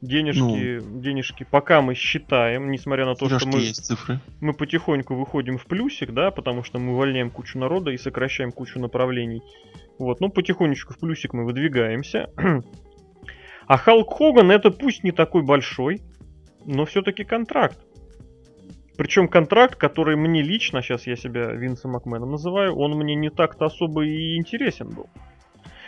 Денежки, денежки, пока мы считаем, несмотря на то, что мы, есть цифры. мы потихоньку выходим в плюсик, да, потому что мы увольняем кучу народа и сокращаем кучу направлений. Вот, ну потихонечку в плюсик мы выдвигаемся. А Халк Хоган это пусть не такой большой, но все-таки контракт. Причем контракт, который мне лично, сейчас я себя Винсом Макменом называю, он мне не так-то особо и интересен был.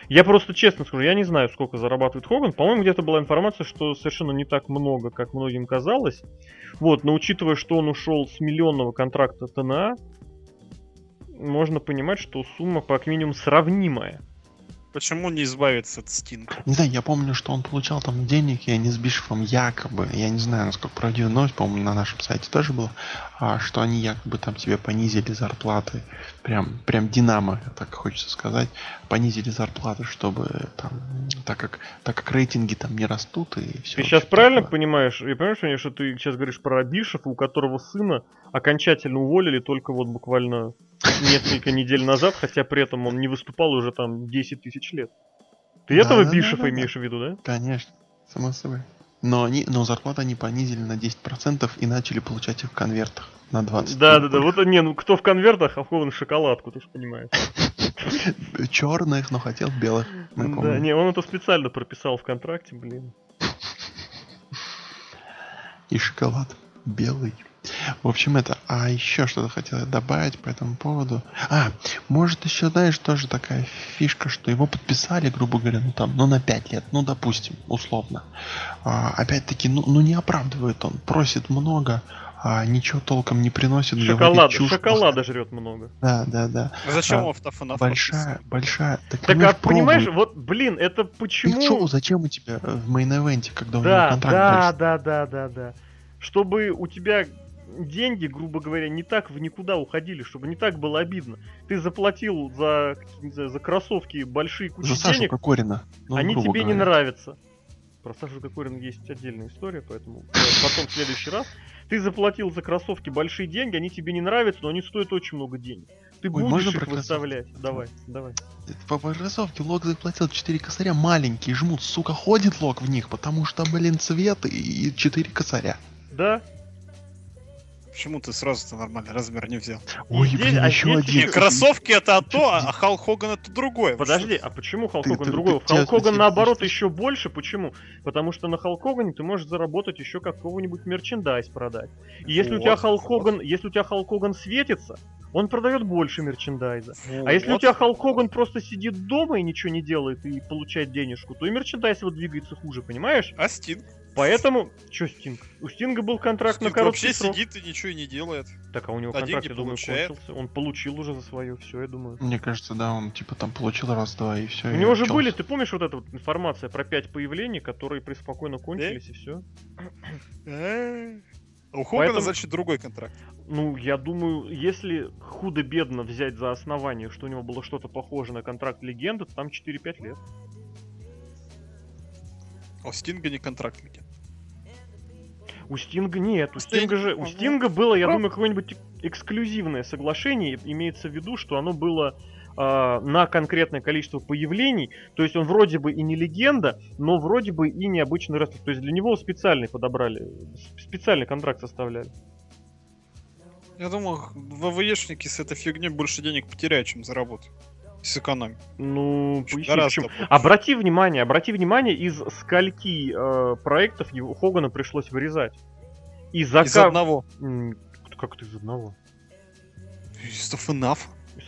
Я просто честно скажу, я не знаю, сколько зарабатывает Хоган. По-моему, где-то была информация, что совершенно не так много, как многим казалось. Вот, но учитывая, что он ушел с миллионного контракта ТНА, можно понимать, что сумма как минимум сравнимая. Почему не избавиться от Стинга? Не знаю, я помню, что он получал там денег, и они с Бишефом якобы, я не знаю, насколько правдивая новость, по-моему, на нашем сайте тоже было, а, что они якобы там себе понизили зарплаты, прям, прям динамо, так хочется сказать, понизили зарплаты, чтобы там, так как, так как рейтинги там не растут и все. Ты сейчас правильно понимаешь? Я понимаю, что- что ты сейчас говоришь про Бишефа, у которого сына окончательно уволили только вот буквально несколько недель назад, хотя при этом он не выступал уже там 10 тысяч лет. Ты Да, этого да, Бишефа да, да, имеешь в виду, да? Конечно, само собой. Но, они, но зарплату они понизили на 10% и начали получать их в конвертах на 20%. Да, да, да. Вот не, ну кто в конвертах, а в шоколадку, ты же понимаешь. Черных, но хотел белых. Да, не, он это специально прописал в контракте, блин. и шоколад белый. В общем, это. А еще что-то хотел добавить по этому поводу. А, может еще, знаешь, тоже такая фишка, что его подписали, грубо говоря, ну там, ну на 5 лет, ну допустим, условно. А, опять-таки, ну, ну не оправдывает он, просит много, а ничего толком не приносит. Шоколада, чушь шоколада жрет много. Да, да, да. А Зачем А, его автофанаф Большая, большая. Так, Так, а понимаешь, вот, блин, это почему... Big Show зачем у тебя э, в мейн-эвенте, когда у него Да, контракт да, дальше? да, да, да, да. Чтобы у тебя деньги, грубо говоря, не так в никуда уходили, чтобы не так было обидно. Ты заплатил за, не знаю, за кроссовки большие кучи За Сашу денег, Кокорина. Ну, они тебе не говоря. нравятся. Про Сашу Кокорина есть отдельная история, поэтому э, потом в следующий раз. Ты заплатил за кроссовки большие деньги, они тебе не нравятся, но они стоят очень много денег. Ты Ой, будешь их кроссовки? выставлять. Давай, давай. По кроссовке Лок заплатил 4 косаря, маленькие жмут, сука, ходит Лок в них, потому что, блин, цвет и 4 косаря. Да, Почему ты сразу-то нормальный размер не взял? Ой, здесь- блин, а еще один. Не, кроссовки это одно, а Халк Хоган это другое. Подожди, а почему Халк Ты- Хоган ты- другой? ты- Халк Хоган наоборот еще больше. Почему? Потому что на Халк Хогане ты можешь заработать еще какого-нибудь мерчендайз продать. И если у тебя Вот, Халк вот. Хоган, если у тебя Халк Хоган светится, он продает больше мерчендайза. А Вот. если у тебя Халк Хоган просто сидит дома и ничего не делает и получает денежку, то и мерчендайз его двигается хуже, понимаешь? А Стинг? Поэтому... Че Стинг? У Стинга был контракт на Стинг короткий вообще срок. сидит и ничего не делает. Так, а у него а контракт, я думаю, получает. кончился. Он получил уже за свое, все, я думаю. Мне кажется, да, он типа там получил раз-два и все. У него же были, ты помнишь вот эта вот информация про пять появлений, которые преспокойно кончились и все? Э, У Хогана, Поэтому- значит, другой контракт. Ну, я думаю, если худо-бедно взять за основание, что у него было что-то похоже на контракт легенды, то там 4-5 лет. А у Стинга не контракт. У Стинга нет, у Стинга же, у. Стинга было, я думаю, какое-нибудь эксклюзивное соглашение, имеется в виду, что оно было а, на конкретное количество появлений, то есть он вроде бы и не легенда, но вроде бы и необычный рестлер, то есть для него специальный подобрали, специальный контракт составляли. Я думаю, ВВЕшники с этой фигней больше денег потеряют, чем заработают. Сэкономят. Ну, Гораздо больше. Обрати внимание, обрати внимание, из скольки э, проектов его Хогана пришлось вырезать. Из ка- одного. М, Как это из одного? Stuff enough.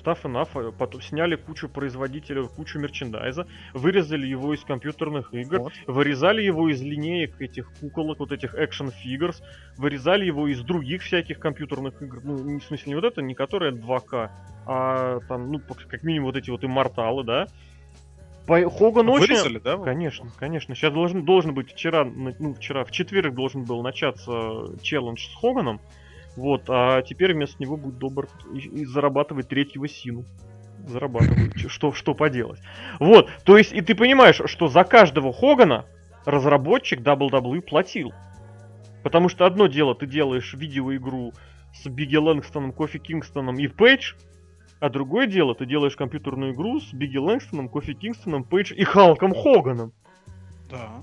Stuff Enough, потом сняли кучу производителей, кучу мерчендайза, вырезали его из компьютерных игр, Вот. вырезали его из линеек этих куколок, вот этих action figures, вырезали его из других всяких компьютерных игр. Ну, в смысле, не вот это, не которые 2К, а там, ну, как минимум вот эти вот имморталы, да. По- Хоган очень... Вырезали, да? Конечно, конечно. Сейчас должен, должен быть вчера, ну, вчера, в четверг должен был начаться челлендж с Хоганом. Вот, а теперь вместо него будет добр и, и зарабатывать третьего сину. Зарабатывает. Ч- Что, что поделать. Вот, то есть, и ты понимаешь, что за каждого Хогана разработчик WWE платил. Потому что одно дело, ты делаешь видеоигру с Бигги Лэнгстоном, Кофи Кингстоном и Пейдж, а другое дело, ты делаешь компьютерную игру с Бигги Лэнгстоном, Кофи Кингстоном, Пейдж и Халком Хоганом. Да.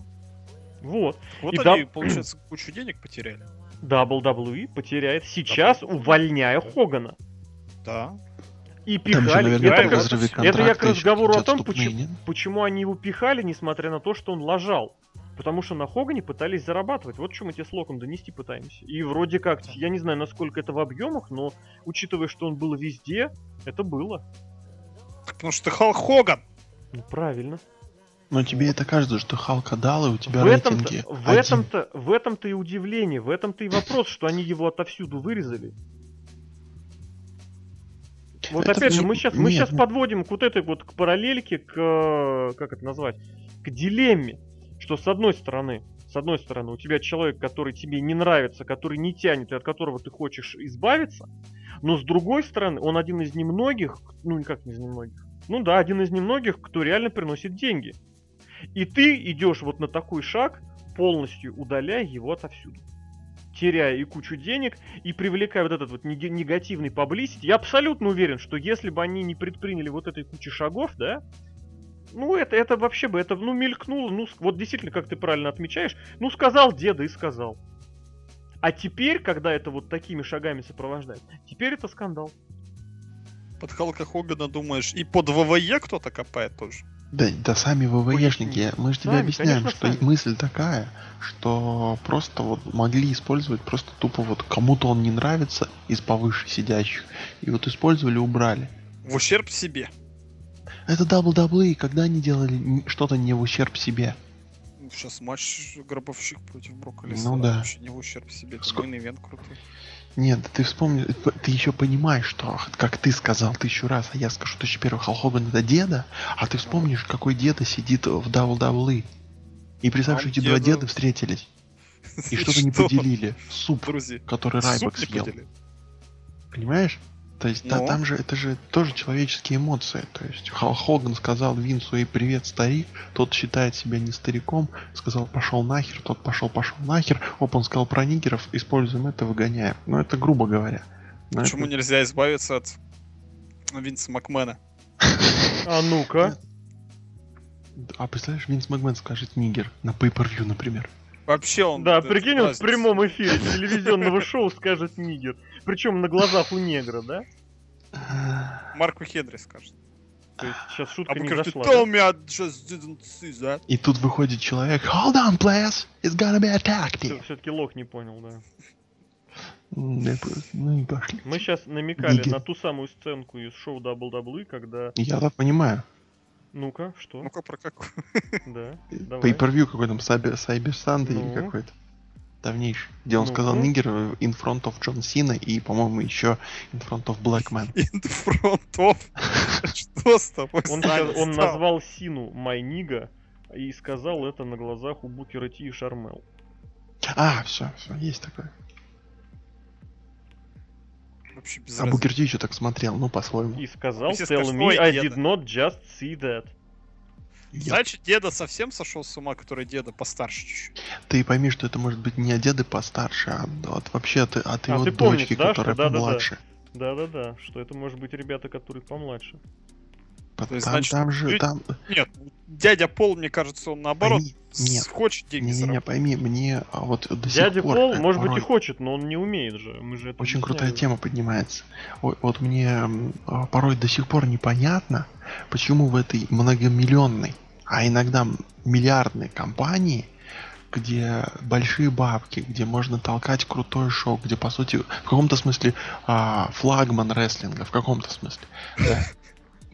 Вот. Вот И они, да- получается, кучу денег потеряли. WWE потеряет сейчас, WWE. увольняя Хогана. Да. И Там же пихали. наверняка Это, это я к разговору о том, почему, почему они его пихали, несмотря на то, что он лажал. Потому что на Хогане пытались зарабатывать. Вот что мы тебе с Локом донести пытаемся. И вроде как, я не знаю, насколько это в объемах, но учитывая, что он был везде, это было. Потому что ты Халк Хоган. Ну, правильно. Но тебе это кажется, что Халк отдал, и у тебя В этом-то, рейтинги в этом-то, в этом-то и удивление, в этом-то и вопрос, что они его отовсюду вырезали. Вот Это опять же, не- мы сейчас, мы нет, сейчас ну- подводим к вот этой вот к параллельке, к как это назвать, к дилемме, что с одной стороны, с одной стороны, у тебя человек, который тебе не нравится, который не тянет и от которого ты хочешь избавиться, но с другой стороны, он один из немногих, ну никак не из немногих, ну да, один из немногих, кто реально приносит деньги. И ты идешь вот на такой шаг, полностью удаляя его отовсюду. Теряя и кучу денег, и привлекая вот этот вот негативный паблисити. Я абсолютно уверен, что если бы они не предприняли вот этой кучи шагов, да, ну это, это вообще бы, это, ну, мелькнуло, ну, вот действительно, как ты правильно отмечаешь, ну, сказал деда и сказал. А теперь, когда это вот такими шагами сопровождает, теперь это скандал. Под Халка Хогана думаешь, и под ВВЕ кто-то копает тоже. Да, да сами ВВЕшники, мы же тебе Сами, объясняем, конечно, что сами. мысль такая, что просто вот могли использовать просто тупо вот кому-то он не нравится из повыше сидящих, и вот использовали, убрали. В ущерб себе. Это WWE, когда они делали что-то не в ущерб себе. Сейчас матч Гробовщик против Брокколи. Ну да. Не в ущерб себе. Это Ско- мейн ивент крутой. Нет, ты вспомни, ты еще понимаешь, что, как ты сказал тысячу раз, а я скажу тысячу первый Халк Хоган это деда, а ты вспомнишь, какой деда сидит в WWE. И представь, что эти два деда встретились и что-то не поделили. Суп, который Райбок съел. поделили. Понимаешь? То есть да, Ну? там же это же тоже человеческие эмоции. То есть Хал Хоган сказал Винсу и привет, старик. Тот считает себя не стариком, сказал пошел нахер, тот пошел пошел нахер. Оп, он сказал про нигеров, используем это, выгоняем. Ну это грубо говоря. Но Почему это- нельзя избавиться от Винса Макмена? А ну-ка. А представляешь, Винс Макмен скажет нигер на pay-per-view, например. Вообще он... Да, прикинь, он в прямом эфире телевизионного шоу скажет нигер. Причем на глазах у негра, да? Марку Хенри скажет. То есть сейчас А шутка вы не зашла. tell me I just didn't see that. И тут выходит человек, hold on, players, it's gonna be attacked. here». Все-таки лох не понял, да. Ну и пошли. Мы сейчас намекали Нигер. на ту самую сценку из шоу WWE, когда... Я-то понимаю. Ну-ка, что? Ну-ка, про какую? Да, давай. Pay-per-view какой там, Cyber, Sunday Ну? или какой-то. Давнейший. Где он сказал нигер in front of Джон Сина и, по-моему, еще in front of Black Man. In front of. Что с тобой? Он, назвал Сину Майнига и сказал это на глазах у Букера Ти и Шармел. А, все, все, есть такое. Вообще без А Букерти еще так смотрел, ну, по-своему. И сказал, Если tell me, «Ой, I деда». did not just see that. Я- Значит, деда совсем сошел с ума, который деда постарше чуть-чуть. Ты пойми, что это может быть не от деда постарше, а от, вообще от, от А, его помнишь, дочки, да, которая что да-да-да. помладше. Да-да-да, что это может быть ребята, которые помладше. То есть, там, значит, там же, люди- там... Нет, дядя Пол, мне кажется, он наоборот Пойми, нет. хочет деньги Не-не-не, заработать. пойми, мне а вот до Дядя сих пор... Пол, э, может быть, и порой хочет, но он не умеет же. Мы же это Очень крутая тема поднимается. Ой, вот мне а, порой до сих пор непонятно, почему в этой многомиллионной, а иногда миллиардной компании, где большие бабки, где можно толкать крутое шоу, где по сути в каком-то смысле а, флагман рестлинга, в каком-то смысле. Да.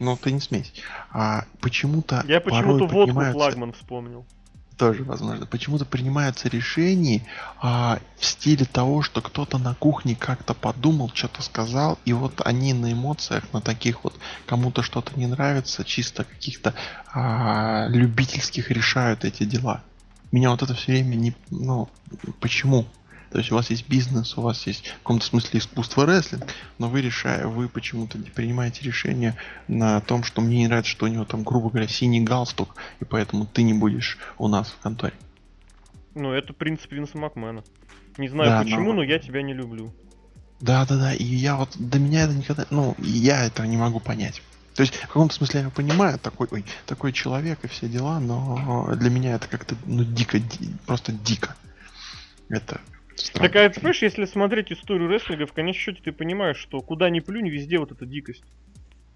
Ну ты не смейся. А, почему-то Я почему-то водку поднимаются- флагман вспомнил. тоже возможно. Почему-то принимаются решения а, в стиле того, что кто-то на кухне как-то подумал, что-то сказал, и вот они на эмоциях, на таких вот кому-то что-то не нравится, чисто каких-то а, любительских решают эти дела. Меня вот это все время не... Ну, почему? То есть у вас есть бизнес, у вас есть в каком-то смысле искусство рестлинг, но вы решаете, вы почему-то не принимаете решение на том, что мне не нравится, что у него там, грубо говоря, синий галстук, и поэтому ты не будешь у нас в конторе. Ну, это принцип Винса Макмена. Не знаю Да, почему, но- но я тебя не люблю. Да, да, да, и я вот до меня это никогда, ну, я этого не могу понять. То есть, в каком-то смысле я понимаю, такой, ой, такой человек и все дела, но для меня это как-то, ну, дико, ди- просто дико. Это странно. Так, а ты понимаешь, если смотреть историю рестлинга, в конечном счете ты понимаешь, что куда ни плюнь, везде вот эта дикость.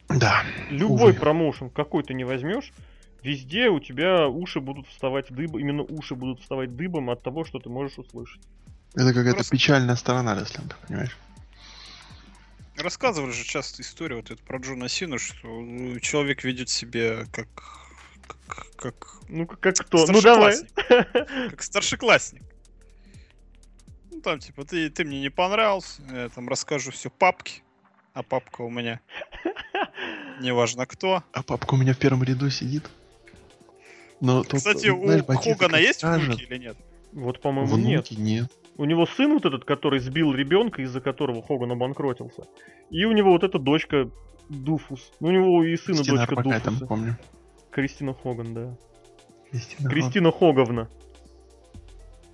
Да, Любой Увы. промоушен, какой ты не возьмешь, везде у тебя уши будут вставать дыбом, именно уши будут вставать дыбом от того, что ты можешь услышать. это какая-то Просто- печальная сторона рестлинга, понимаешь? Рассказывали же часто историю вот эту про Джона Сину, что э, человек ведет себя как... как, как Ну, как, как кто? Ну, давай. Как старшеклассник. Ну, там, типа, ты, ты мне не понравился, я там расскажу все папке, а папка у меня неважно кто. А папка у меня в первом ряду сидит. Но тут, Кстати, знаешь, у Хогана есть скажет, внуки или нет? Вот, по-моему, нет. Нет. У него сын вот этот, который сбил ребенка, из-за которого Хоган обанкротился. И у него вот эта дочка Дуфус. Ну, у него и сына Кристина дочка Арбакай там, Дуфуса. помню. Кристина Хоган, да. Кристина Кристина Хоговна.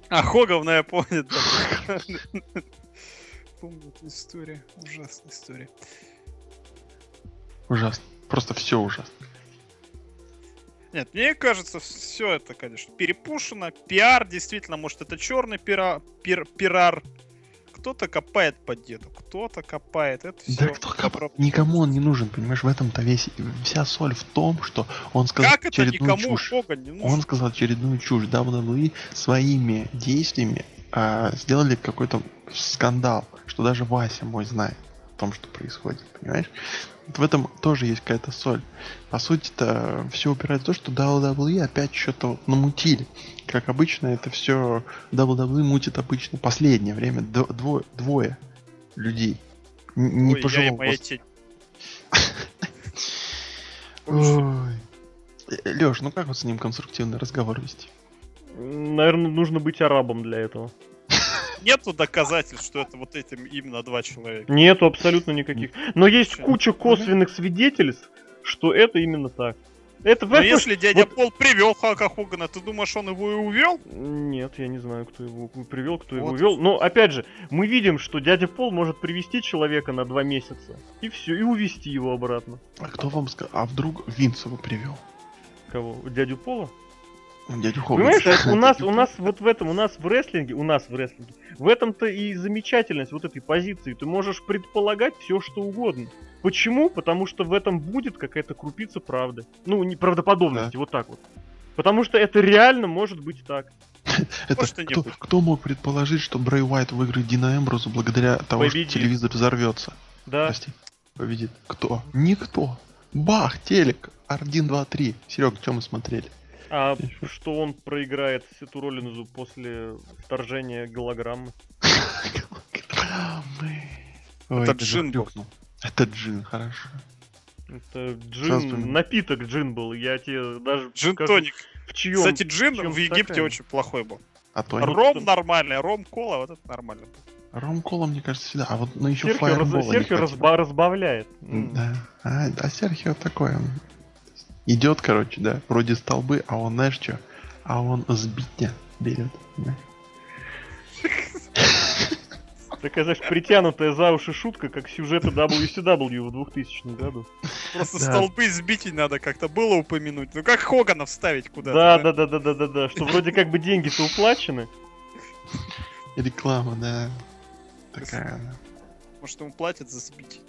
А, Хоговна, я помню, да. Помню эту историю. Ужасная история. Ужасно. Просто все ужасно. Нет, мне кажется, все это, конечно, перепушено. Пиар, действительно, может, это черный пира, пир, пирар. Кто-то копает под деду, кто-то копает. Это все. Да кто коп- Никому он не нужен, понимаешь, в этом-то весь вся соль в том, что он сказал Как очередную чушь. Хоган не нужен? Он сказал очередную чушь. WWE своими действиями а, сделали какой-то скандал, что даже Вася мой знает о том, что происходит, понимаешь? В этом тоже есть какая-то соль. По сути-то все упирается в то, что WWE опять что-то намутили. Как обычно, это все WWE мутит обычно последнее время дво- двое, людей. Н- Не Ой, я и пожилого моя возраста. тень. Ой. Леш, ну как вот с ним конструктивный разговор вести? Наверное, нужно быть арабом для этого. Нету доказательств, что это вот этим именно два человека. Нету абсолютно никаких. Но есть куча косвенных свидетельств, что это именно так. Это Но если дядя вот- Пол привел Халка Хогана, ты думаешь, он его и увел? Нет, я не знаю, кто его привел, кто его Вот. вел. Но опять же, мы видим, что дядя Пол может привести человека на два месяца. И все, и увести его обратно. А кто вам сказал? А вдруг Винс его привел? Кого? Дядю Пола? Дядю Хоган. Понимаешь, у нас, у нас вот в этом, у нас в рестлинге, у нас в рестлинге, в этом-то и замечательность вот этой позиции. Ты можешь предполагать все, что угодно. Почему? Потому что в этом будет какая-то крупица правды. Ну, не правдоподобности, вот так вот. Потому что это реально может быть так. Это кто, кто мог предположить, что Брэй Уайт выиграет Дина Эмброзу благодаря тому, Победит. что телевизор взорвется? Да. Прости. Победит. Кто? Никто. Бах, телек. R1, 2, 3. Серега, что мы смотрели? А что он проиграет Сету Роллинзу после вторжения голограммы? Ой, Это джин был. Это джин, хорошо. Это джин, напиток джин был. Я тебе даже Джин скажу, тоник. в чьем. Кстати, джин чьем в Египте стакане? очень плохой был. А то Ром нормальный, ром кола, вот это нормально. Ром кола, мне кажется, всегда. А вот ну еще Серхио, раз- Серхио разба- разбавляет. Да. А, а Серхио такой, он идет, короче, да, вроде столбы, а он, знаешь что? А он сбитня берет. понимаешь? Такая, знаешь, притянутая за уши шутка, как сюжеты WCW в 2000 году. Просто Да. столбы сбитей надо как-то было упомянуть. Ну как Хогана вставить куда-то? Да, да, да, да, да, да, да. Что вроде как бы деньги-то уплачены. Реклама, да. Такая, да. Может ему платят за сбитие?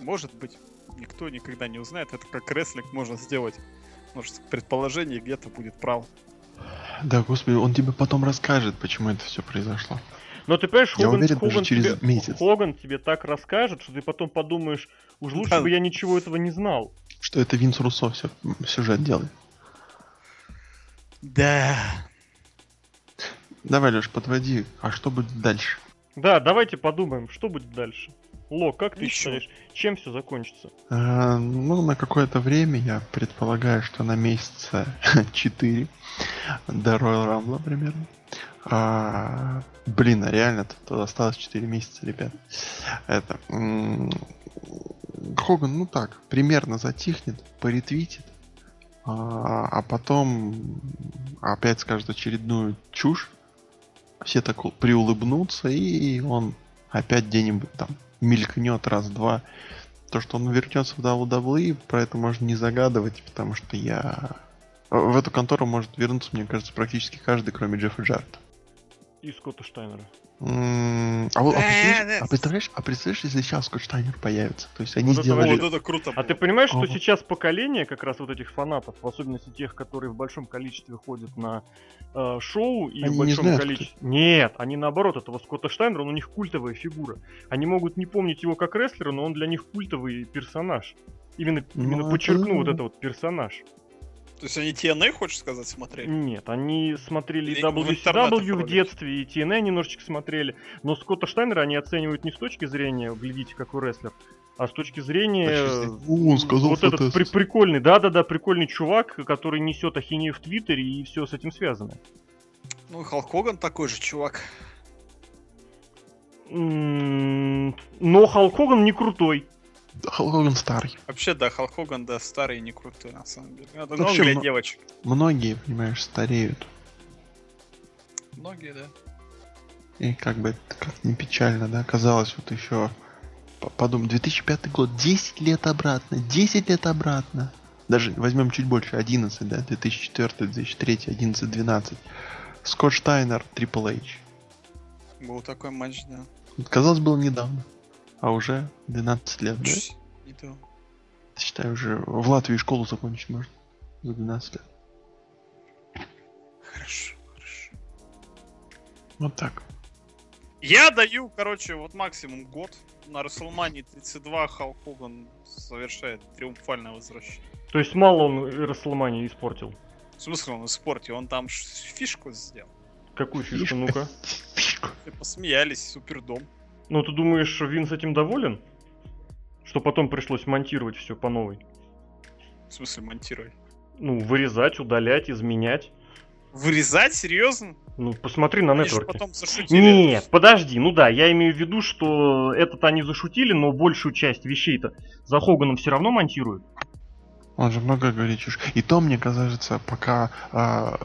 Может быть. Никто никогда не узнает. Это как рестлинг можно сделать. Может, предположение где-то будет право. Да, господи, он тебе потом расскажет, почему это все произошло. Но ты понимаешь, Я Хоган, уверен, Хоган даже через тебе, месяц. Хоган тебе так расскажет, что ты потом подумаешь, уж лучше Да. бы я ничего этого не знал. Что это Винс Руссо все, сюжет делает. Да. Давай, Леш, подводи. А что будет дальше? Да, давайте подумаем, что будет дальше. Ло, как ты Ничего. считаешь, чем все закончится? А, ну, на какое-то время я предполагаю, что на месяца 4 до Royal Rumble примерно. А, блин, а реально тут осталось 4 месяца, ребят. Это... м, Хоган, ну так, примерно затихнет, поретвитит, а, а потом опять скажет очередную чушь. Все так приулыбнутся, и он опять где-нибудь там мелькнет раз-два. То, что он вернется в WWE, про это можно не загадывать, потому что я... В эту контору может вернуться, мне кажется, практически каждый, кроме Джеффа Джарта. И Скотта Штайнера. А, вот, а, Да, представляешь, а представляешь, а представляешь, если сейчас Скотт Штайнер появится? То есть они Вот это сделали... Вот это круто А ты понимаешь, что сейчас поколение как раз вот этих фанатов, в особенности тех, которые в большом количестве ходят на э, шоу и Они в не большом знают, количестве... Нет, они наоборот, этого Скотта Штайнера, он у них культовая фигура. Они могут не помнить его как рестлера, но он для них культовый персонаж. Именно, Ну, именно это подчеркну вот это вот персонаж. То есть они TNA, хочешь сказать, смотрели? Нет, они смотрели Или в WCW в ролики. детстве, и TNA немножечко смотрели, но Скотта Штайнера они оценивают не с точки зрения «глядите, какой рестлер», а с точки зрения... О, он сказал вот этот при- прикольный, да-да-да, прикольный чувак, который несет ахинею в Твиттере и все с этим связано. Ну, и Халк Хоган такой же чувак. Но Халк Хоган не крутой. Халк Хоган старый. Вообще, да, Халк Хоган, да, старый и не крутой, на самом деле. Это Вообще, много для ну- девочек. Многие, понимаешь, стареют. Многие, да. И как бы это как не печально, да, казалось вот еще подумай, 2005 год, 10 лет обратно, 10 лет обратно. Даже возьмем чуть больше, 11, да, 2004, 2003, 11, 12. Скотт Штайнер, Трипл Эйч. Был такой матч, да. Казалось, было недавно, а уже 12 лет, да? Не то. Считай, уже в Латвии школу закончить можно за 12 лет. Хорошо, хорошо. Вот так. Я даю, короче, вот максимум год. На WrestleMania 32 Халк Хоган совершает триумфальное возвращение. То есть мало он Расселмани испортил. В смысле он испортил? Он там фишку сделал. Какую фишку, ну-ка. Фишку. Все посмеялись, супердом. Ну ты думаешь, Винс этим доволен? Что потом пришлось монтировать все по новой? В смысле монтировать? Ну, вырезать, удалять, изменять. Вырезать? Серьезно? Ну, посмотри на нетворке. потом зашутили. Нет, подожди, ну да, я имею в виду, что этот они зашутили, но большую часть вещей-то за Хоганом все равно монтируют. Он же много говорит чушь. И то, мне кажется, пока э,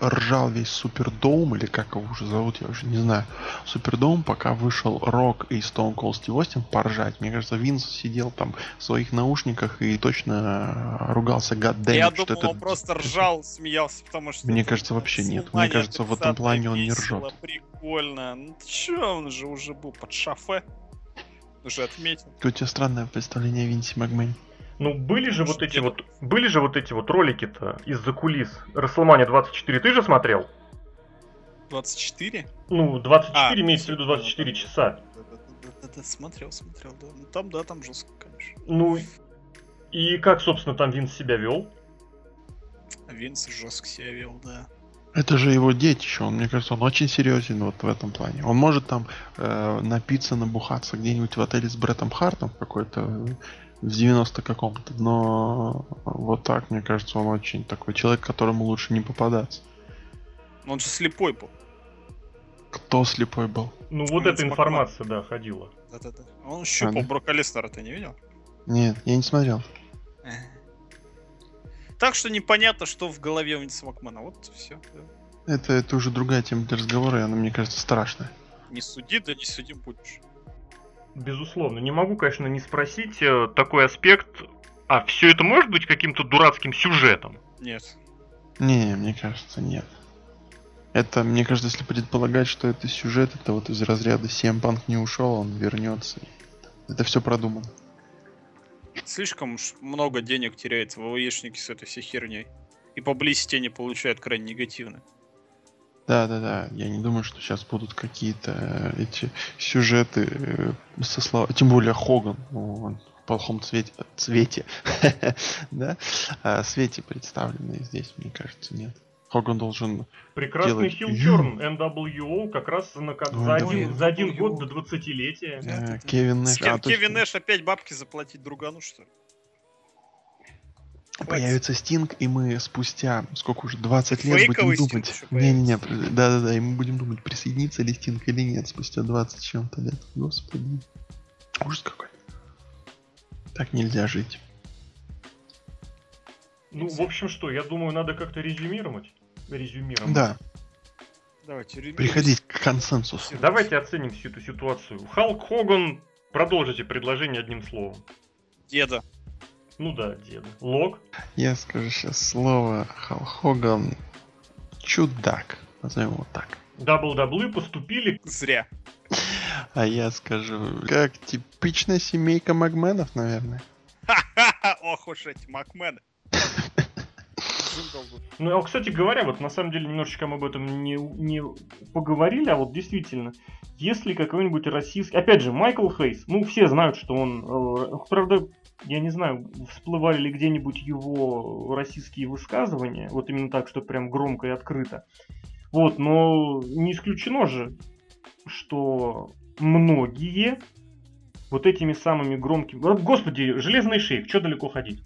ржал весь Superdome, или как его уже зовут, я уже не знаю. Superdome, пока вышел Рок и Stone Cold Steve Austin поржать. Мне кажется, Винс сидел там в своих наушниках и точно а, ругался goddammit, Я что думал, это... он просто ржал, смеялся, потому что... Мне кажется, вообще нет. Мне кажется, в этом 30-е плане он не ржет. Прикольно. Ну чё, он же уже был под шафе. Уже отметил. У тебя странное представление о Винсе Макмене. Ну, были же вот Что эти вот, были же вот эти вот ролики-то из-за кулис. Расселмания 24 ты же смотрел? 24? Ну, 24 А, имеется в виду 24 часа. Да-да-да, смотрел, смотрел, да. Ну там, да, там жестко, конечно. Ну, и как, собственно, там Винс себя вел? Винс жестко себя вел, да. Это же его детище, он, мне кажется, он очень серьезен вот в этом плане. Он может там э, напиться, набухаться где-нибудь в отеле с Бреттом Хартом какой-то э, в 90 каком-то, но вот так, мне кажется, он очень такой человек, которому лучше не попадаться. Но он же слепой был. Кто слепой был? Ну, вот Винс эта информация, да, ходила. Да-да-да. Он щупал А, да? Брока Леснера, ты не видел? Нет, я не смотрел. Так что непонятно, что в голове у Винса Макмана. Вот все. Это, это уже другая тема для разговора, и она, мне кажется, страшная. Не суди, да не судим будешь. Безусловно. Не могу, конечно, не спросить э, такой аспект. А все это может быть каким-то дурацким сюжетом? Нет. Не, мне кажется, нет. Это, мне кажется, если предполагать, что это сюжет, это вот из разряда Сем Панк не ушел, он вернется. Это все продумано. Слишком уж много денег теряет ВВЕшники с этой всей херней. И публисити они получают крайне негативно. Да, да, да. Я не думаю, что сейчас будут какие-то э, эти сюжеты э, со слов... Тем более Хоган. ну, он в плохом цвете, цвете да? А, свете представленные здесь, мне кажется, нет. Хоган должен... Прекрасный Делать хил ю. Терн NWO как раз на, как Ой, за, один, за один год до 20-летия. Да, э, да, да. Кевин Нэш... А. Кевин Нэш опять бабки заплатить другану, что ли? Появится Стинг, и мы спустя, сколько уже, 20 лет Фейковый будем думать. Не-не-не, да-да-да, и мы будем думать, присоединится ли Стинг или нет спустя 20 с чем-то лет. Господи. Ужас какой. Так нельзя жить. Ну, в общем, что, я думаю, надо как-то резюмировать. Резюмировать. Да, Давайте, ремейк. приходить к консенсусу. Давайте оценим всю эту ситуацию. Халк Хоган, продолжите предложение одним словом. Деда. Ну да, деда. Лог. Я скажу сейчас слово Хал Хоган чудак. Назовем его так. Дабл-даблы поступили Зря. А я скажу, как типичная семейка Магменов, наверное. Ха-ха-ха! Ох уж эти макмены. Ну, а, кстати говоря, вот на самом деле немножечко мы об этом не, не поговорили, а вот действительно, если какой-нибудь российский... Опять же, Майкл Хейс, ну, все знают, что он... э, правда, я не знаю, всплывали ли где-нибудь его российские высказывания, вот именно так, что прям громко и открыто. Вот, но не исключено же, что многие вот этими самыми громкими... Господи, железный шейх, что далеко ходить?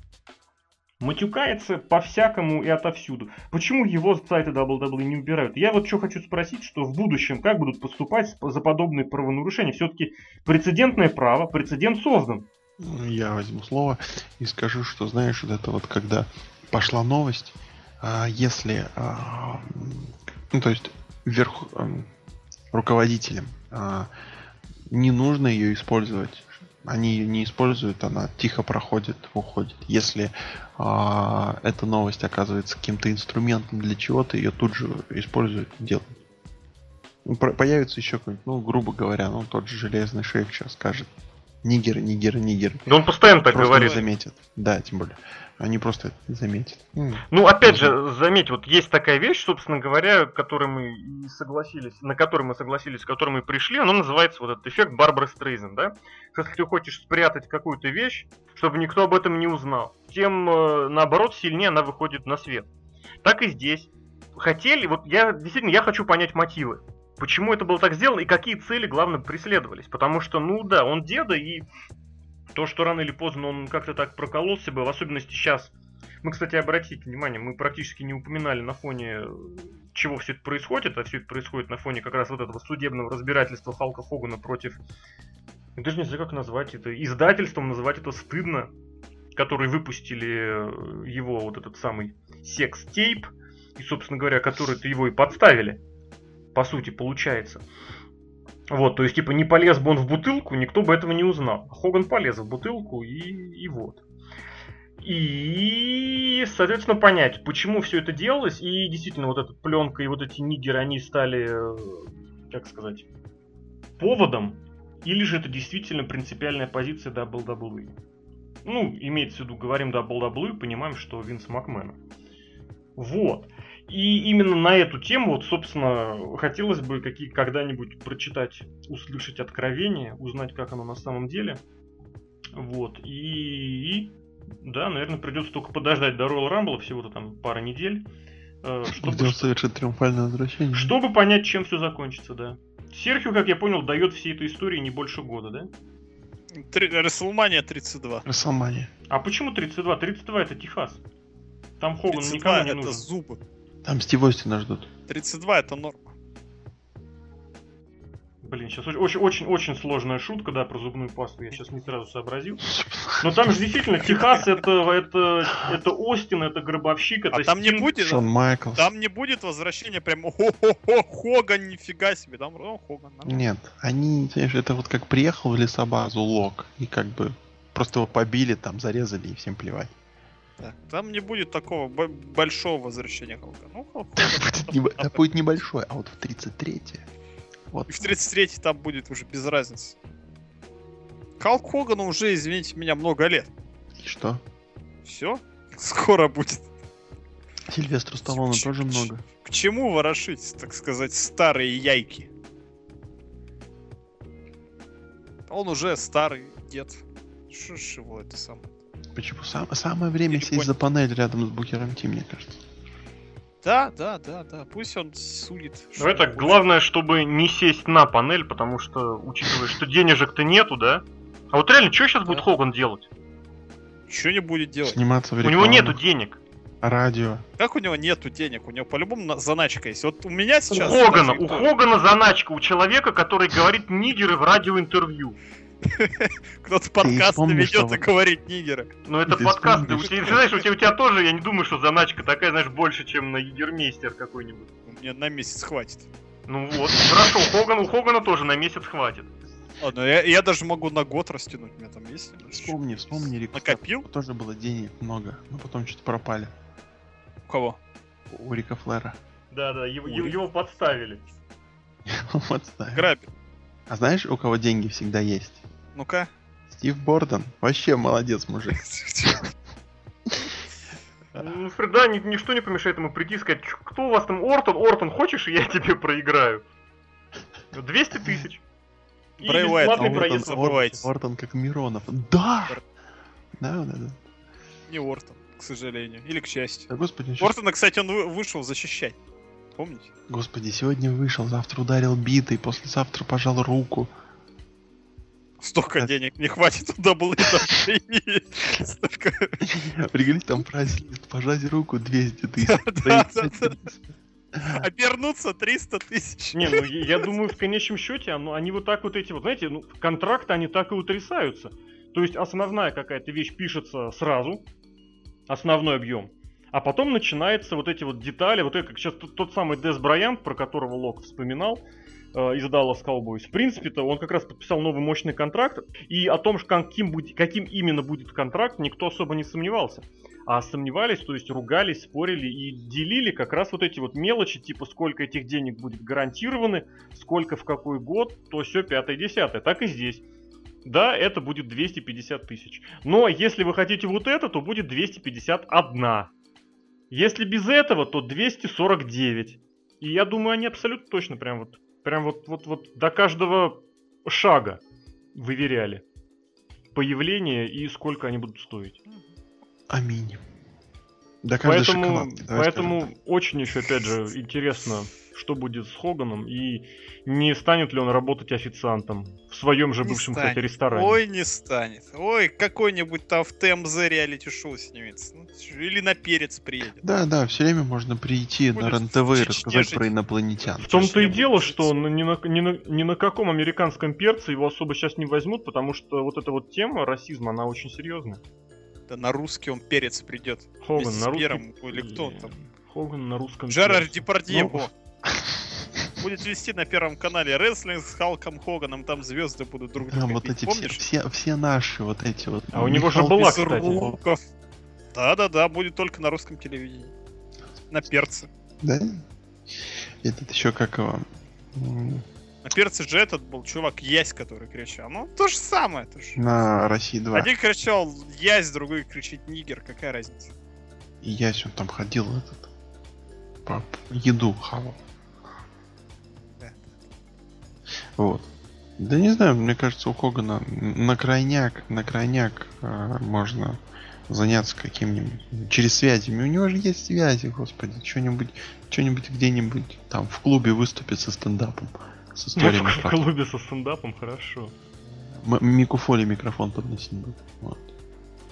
матюкается по-всякому и отовсюду. Почему его с сайта WWE не убирают? Я вот что хочу спросить, что в будущем как будут поступать за подобные правонарушения? Все-таки прецедентное право, прецедент создан. Ну, Я возьму слово и скажу, что знаешь, вот это вот когда пошла новость, а, если, а, ну то есть вверх м, руководителям а, не нужно ее использовать, они ее не используют, она тихо проходит, уходит. Если эта новость оказывается каким-то инструментом для чего-то, ее тут же используют, делают. Ну, Появится еще какой-нибудь, ну, грубо говоря, ну, тот же железный шейх сейчас скажет. Нигеры, нигеры, нигеры. Да он постоянно так Просто говорит. не заметят. Да, тем более. Они просто это не заметят. Ну, опять же, заметь, вот есть такая вещь, собственно говоря, которой мы и согласились, на которой мы согласились, с которой мы пришли, она называется вот этот эффект Барбары Стрейзен, да? Если ты хочешь спрятать какую-то вещь, чтобы никто об этом не узнал, тем, э, наоборот, сильнее она выходит на свет. Так и здесь. Хотели, вот я, действительно, я хочу понять мотивы. Почему это было так сделано и какие цели, главное, преследовались. Потому что, ну да, он деда, и то, что рано или поздно он как-то так прокололся бы, в особенности сейчас. Мы, кстати, обратите внимание, мы практически не упоминали на фоне чего все это происходит, а все это происходит на фоне как раз вот этого судебного разбирательства Халка Хогана против... Я даже не знаю, как назвать это. Издательством называть это стыдно. Которые выпустили его вот этот самый секс-тейп. И, собственно говоря, которые-то его и подставили. По сути, получается. Вот, то есть, типа, не полез бы он в бутылку, никто бы этого не узнал. Хоган полез в бутылку и, и вот. И, соответственно, понять, почему все это делалось. И действительно, вот эта пленка и вот эти нигеры, они стали, э, как сказать, поводом. Или же это действительно принципиальная позиция WWE. Ну, имеется в виду, говорим WWE, понимаем, что Винс Макмена. Вот. И именно на эту тему, вот, собственно, хотелось бы какие, когда-нибудь прочитать, услышать откровение, узнать, как оно на самом деле. Вот. И, и да, наверное, придется только подождать до Royal Rumble, всего-то там пара недель. Э, чтобы, Где он совершит триумфальное возвращение. Чтобы понять, чем все закончится, да. Серхио, как я понял, дает всей этой истории не больше года, да? Расселмания 32. Расселмания. А почему 32? 32 это Техас. Там Хоган никому не это нужен. зубы. Там Стив Остина ждут. 32 это норма. Блин, сейчас очень-очень-очень сложная шутка, да, про зубную пасту. Я сейчас не сразу сообразил. Но там же действительно Техас это, это, это Остин, это Гробовщик, это А там Стинг. не будет... Шон Майклс. Там не будет возвращения прям хо-хо-хо, Хоган, нифига себе. Там ну, Хоган. нормально. Нет, они, знаешь, это вот как приехал в лесобазу Лок, и как бы просто его побили, там зарезали, и всем плевать. Да. Там не будет такого большого возвращения Хогана. Ну, Хоган, Это будет небольшой, а вот в 33-е. Вот. И в 33-й там будет уже без разницы. Халк Хогану уже, извините меня, много лет. И что? Все, скоро будет. Сильвестру Сталлоне тоже много. К чему ворошить, так сказать, старые яйки? Он уже старый дед. Что ж его это самое? Почему? Сам- самое время не сесть за панель рядом с Букером Ти, мне кажется. Да, да, да, да. Пусть он судит. Ну это главное, чтобы не сесть на панель, потому что, учитывая, что денежек-то нету, да? А вот реально, что сейчас будет Да. Хоган делать? Ничего не будет делать. Сниматься в У него нету денег. радио. Как у него нету денег? У него по-любому на- заначка есть. Вот у меня У сейчас... Хогана, даже у Хогана заначка, у человека, который говорит нигеры в радиоинтервью. Кто-то подкаст вспомни, ведет и говорит нигеры. Но это Ты подкасты. У тебя, знаешь, у тебя, у тебя тоже, я не думаю, что заначка такая, знаешь, больше, чем на Егермейстер какой-нибудь. Мне на месяц хватит. Ну вот, хорошо, Хоган, у Хогана тоже на месяц хватит. Ладно, я, я даже могу на год растянуть. У меня там есть. Вспомни, вспомни Рик Накопил? Тоже было денег много, но потом что-то пропали. У кого? У Рика Флера. Да-да, его, Ой. его- его подставили. Вот знаю. Грабит. А знаешь, у кого деньги всегда есть? Ну-ка. Стив Борден. Вообще молодец, мужик. Ну, да, ни- ничто не помешает ему прийти и сказать, «Чё, кто у вас там, Ортон, Ортон, хочешь, и я тебе проиграю? 200 тысяч. И Брэй Уайт, а проезд. Ортон- забывайте. Ортон как Миронов. Да! Да, да, да. Не Ортон, к сожалению. Или к счастью. Да, господи, Ортона, кстати, он вы- вышел защищать. Помните? господи, сегодня вышел, завтра ударил битой, послезавтра пожал руку. Столько денег не хватит у. Столько... Прикинь, там прайс-лист, пожать руку 200 тысяч. Обернуться 300 тысяч. Не, ну я думаю, в конечном счете, оно- они вот так вот эти вот, знаете, ну, контракты, они так и утрясаются. То есть основная какая-то вещь пишется сразу, основной объем, а потом начинается вот эти вот детали, вот это как сейчас тот, тот самый Дес Брайант, про которого Лок вспоминал, из Dallas Cowboys. В принципе-то он как раз подписал новый мощный контракт, и о том, каким, будет, каким именно будет контракт, никто особо не сомневался. А сомневались, то есть ругались, спорили и делили как раз вот эти вот мелочи, типа сколько этих денег будет гарантированы, сколько в какой год, то все пятое, десятое. Так и здесь. Да, это будет 250 тысяч. Но если вы хотите вот это, то будет 251. Если без этого, то 249. И я думаю, они абсолютно точно прям вот, прям вот, вот, вот до каждого шага выверяли появление и сколько они будут стоить. Аминь. Да каждый Поэтому, шоколадки, поэтому очень еще, опять же, интересно, что будет с Хоганом и не станет ли он работать официантом в своем же Не бывшем, станет. кстати, ресторане. Ой, не станет. Ой, какой-нибудь там в ТМЗ реалити-шоу снимется. Ну, Или на перец приедет. Да, да, все время можно прийти на Будет РЕН-ТВ и рассказать жить. про инопланетян. В том-то и дело, будет что ни на, ни, на, ни на каком американском перце его особо сейчас не возьмут, потому что вот эта вот тема расизма, она очень серьезная. Да на русский он перец придет. Хоган на. Пьером, или кто он там? Хоган на русском Жерар перце. Депардье, Ну. Будет вести на первом канале рестлинг с Халком Хоганом, там звезды будут друг друга Там вот эти все, помнишь? все, все наши вот эти вот. А у него же была, кстати. Да-да-да, будет только на русском телевидении. На перце. Да? Этот еще как его? На перце же этот был чувак Ясь, который кричал. Ну, то же самое. То же. На России 2. Один кричал Ясь, другой кричит Нигер. Какая разница? Ясь, он там ходил этот. По еду хавал. Вот. Да не знаю, мне кажется, у Хогана на крайняк, на крайняк э, можно заняться каким-нибудь через связями. У него же есть связи, господи, что-нибудь, что-нибудь где-нибудь там в клубе выступит со стендапом, с историями В про клубе со стендапом, хорошо. М- Мику Фоли микрофон подносить будет. Вот.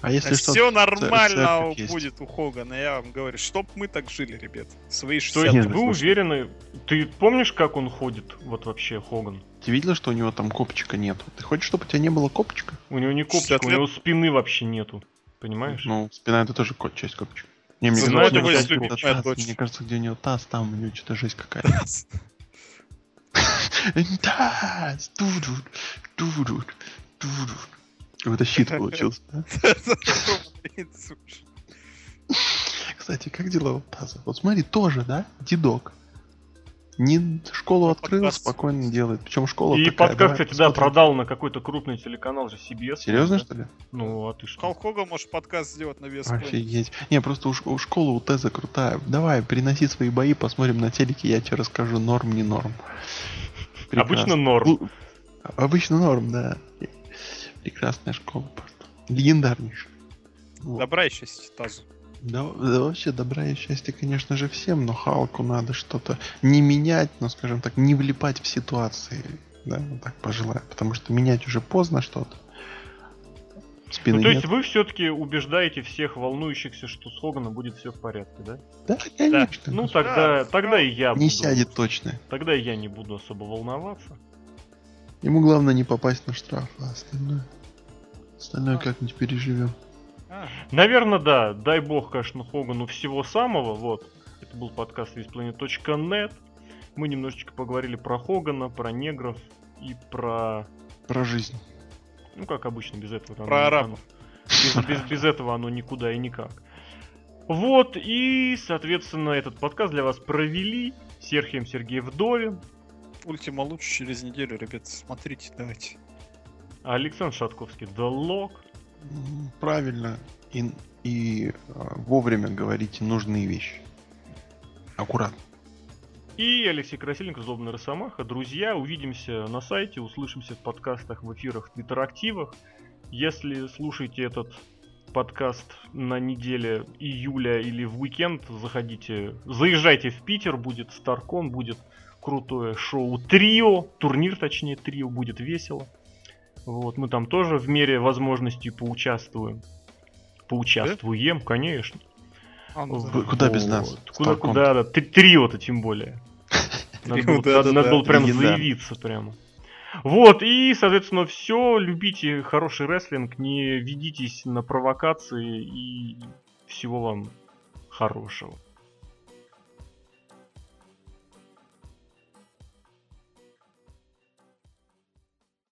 А если что, Все нормально церковь есть. будет у Хогана, я вам говорю. Чтоб мы так жили, ребят. Свои То 60 есть Нет, вы уверены... Ты помнишь, как он ходит, вот вообще, Хоган? ты видел, что у него там копчика нету? Ты хочешь, чтобы у тебя не было копчика? У него не 60 копчик, у него спины вообще нету. Понимаешь? Ну, спина это тоже часть копчика. Не, мне кажется, есть там любимая таз, дочь. мне кажется, где у него таз, там у него что-то жесть какая-то. Таз! Ду-ду, ду-ду, ду-ду. Какой-то щит получился, да? Кстати, как дела у таза? Вот смотри, тоже, да? Дедок. Не школу открыл, подкаст. спокойно делает. Причем школа И такая, подкаст, кстати, да, продал на какой-то крупный телеканал же CBS. Серьезно, да? что ли? Ну, а ты что? Халк Хоган может подкаст сделать на вес. Офигеть. Не, просто у, у школы у Теза крутая. Давай, переноси свои бои, посмотрим на телеке, я тебе расскажу, норм, не норм. Обычно норм. Лу- Обычно норм, да. Прекрасная школа просто. Легендарнейшая. Вот. Добра и счастья тазу. Да, да вообще добра и счастья, конечно же, всем, но Халку надо что-то не менять, но, скажем так, не влипать в ситуации. Да, вот так пожелаю. Потому что менять уже поздно что-то. Спины Ну, то нет. есть вы все-таки убеждаете всех волнующихся, что с Хоганом будет все в порядке, да? Да, конечно. Ну, тогда, Да, тогда и я не буду. сядет точно. Тогда и я не буду особо волноваться. Ему главное не попасть на штраф, а остальное... Остальное как-нибудь переживем. Наверное, да. Дай бог, конечно, Хогану всего самого. Вот. Это был подкаст весьplanet.net. Мы немножечко поговорили про Хогана, про негров и про... Про жизнь. Ну, как обычно, без этого. Про арабов. Без, без- без этого оно никуда и никак. Вот, и, соответственно, этот подкаст для вас провели Серхием Сергей Вдовин, Ультима лучше через неделю, ребят. Смотрите, давайте. Александр Шатковский The Lock. М, Правильно. И, и а, вовремя говорите нужные вещи. Аккуратно. И Алексей Красильников, Злобный Росомаха. Друзья, увидимся на сайте, услышимся в подкастах, в эфирах, в твиттер-активах. Если слушаете этот подкаст на неделе июля или в уикенд, заходите, заезжайте в Питер, будет Старкон, будет крутое шоу Трио, турнир точнее Трио, будет весело. Вот, мы там тоже в мере возможностей поучаствуем. Поучаствуем, конечно. А, ну В- да. Куда без нас? Куда, куда, да. Три- Трио-то тем более. Надо было, да-да-да. надо- надо было прям заявиться прямо. Вот, и, соответственно, все. Любите хороший рестлинг, не ведитесь на провокации и всего вам хорошего.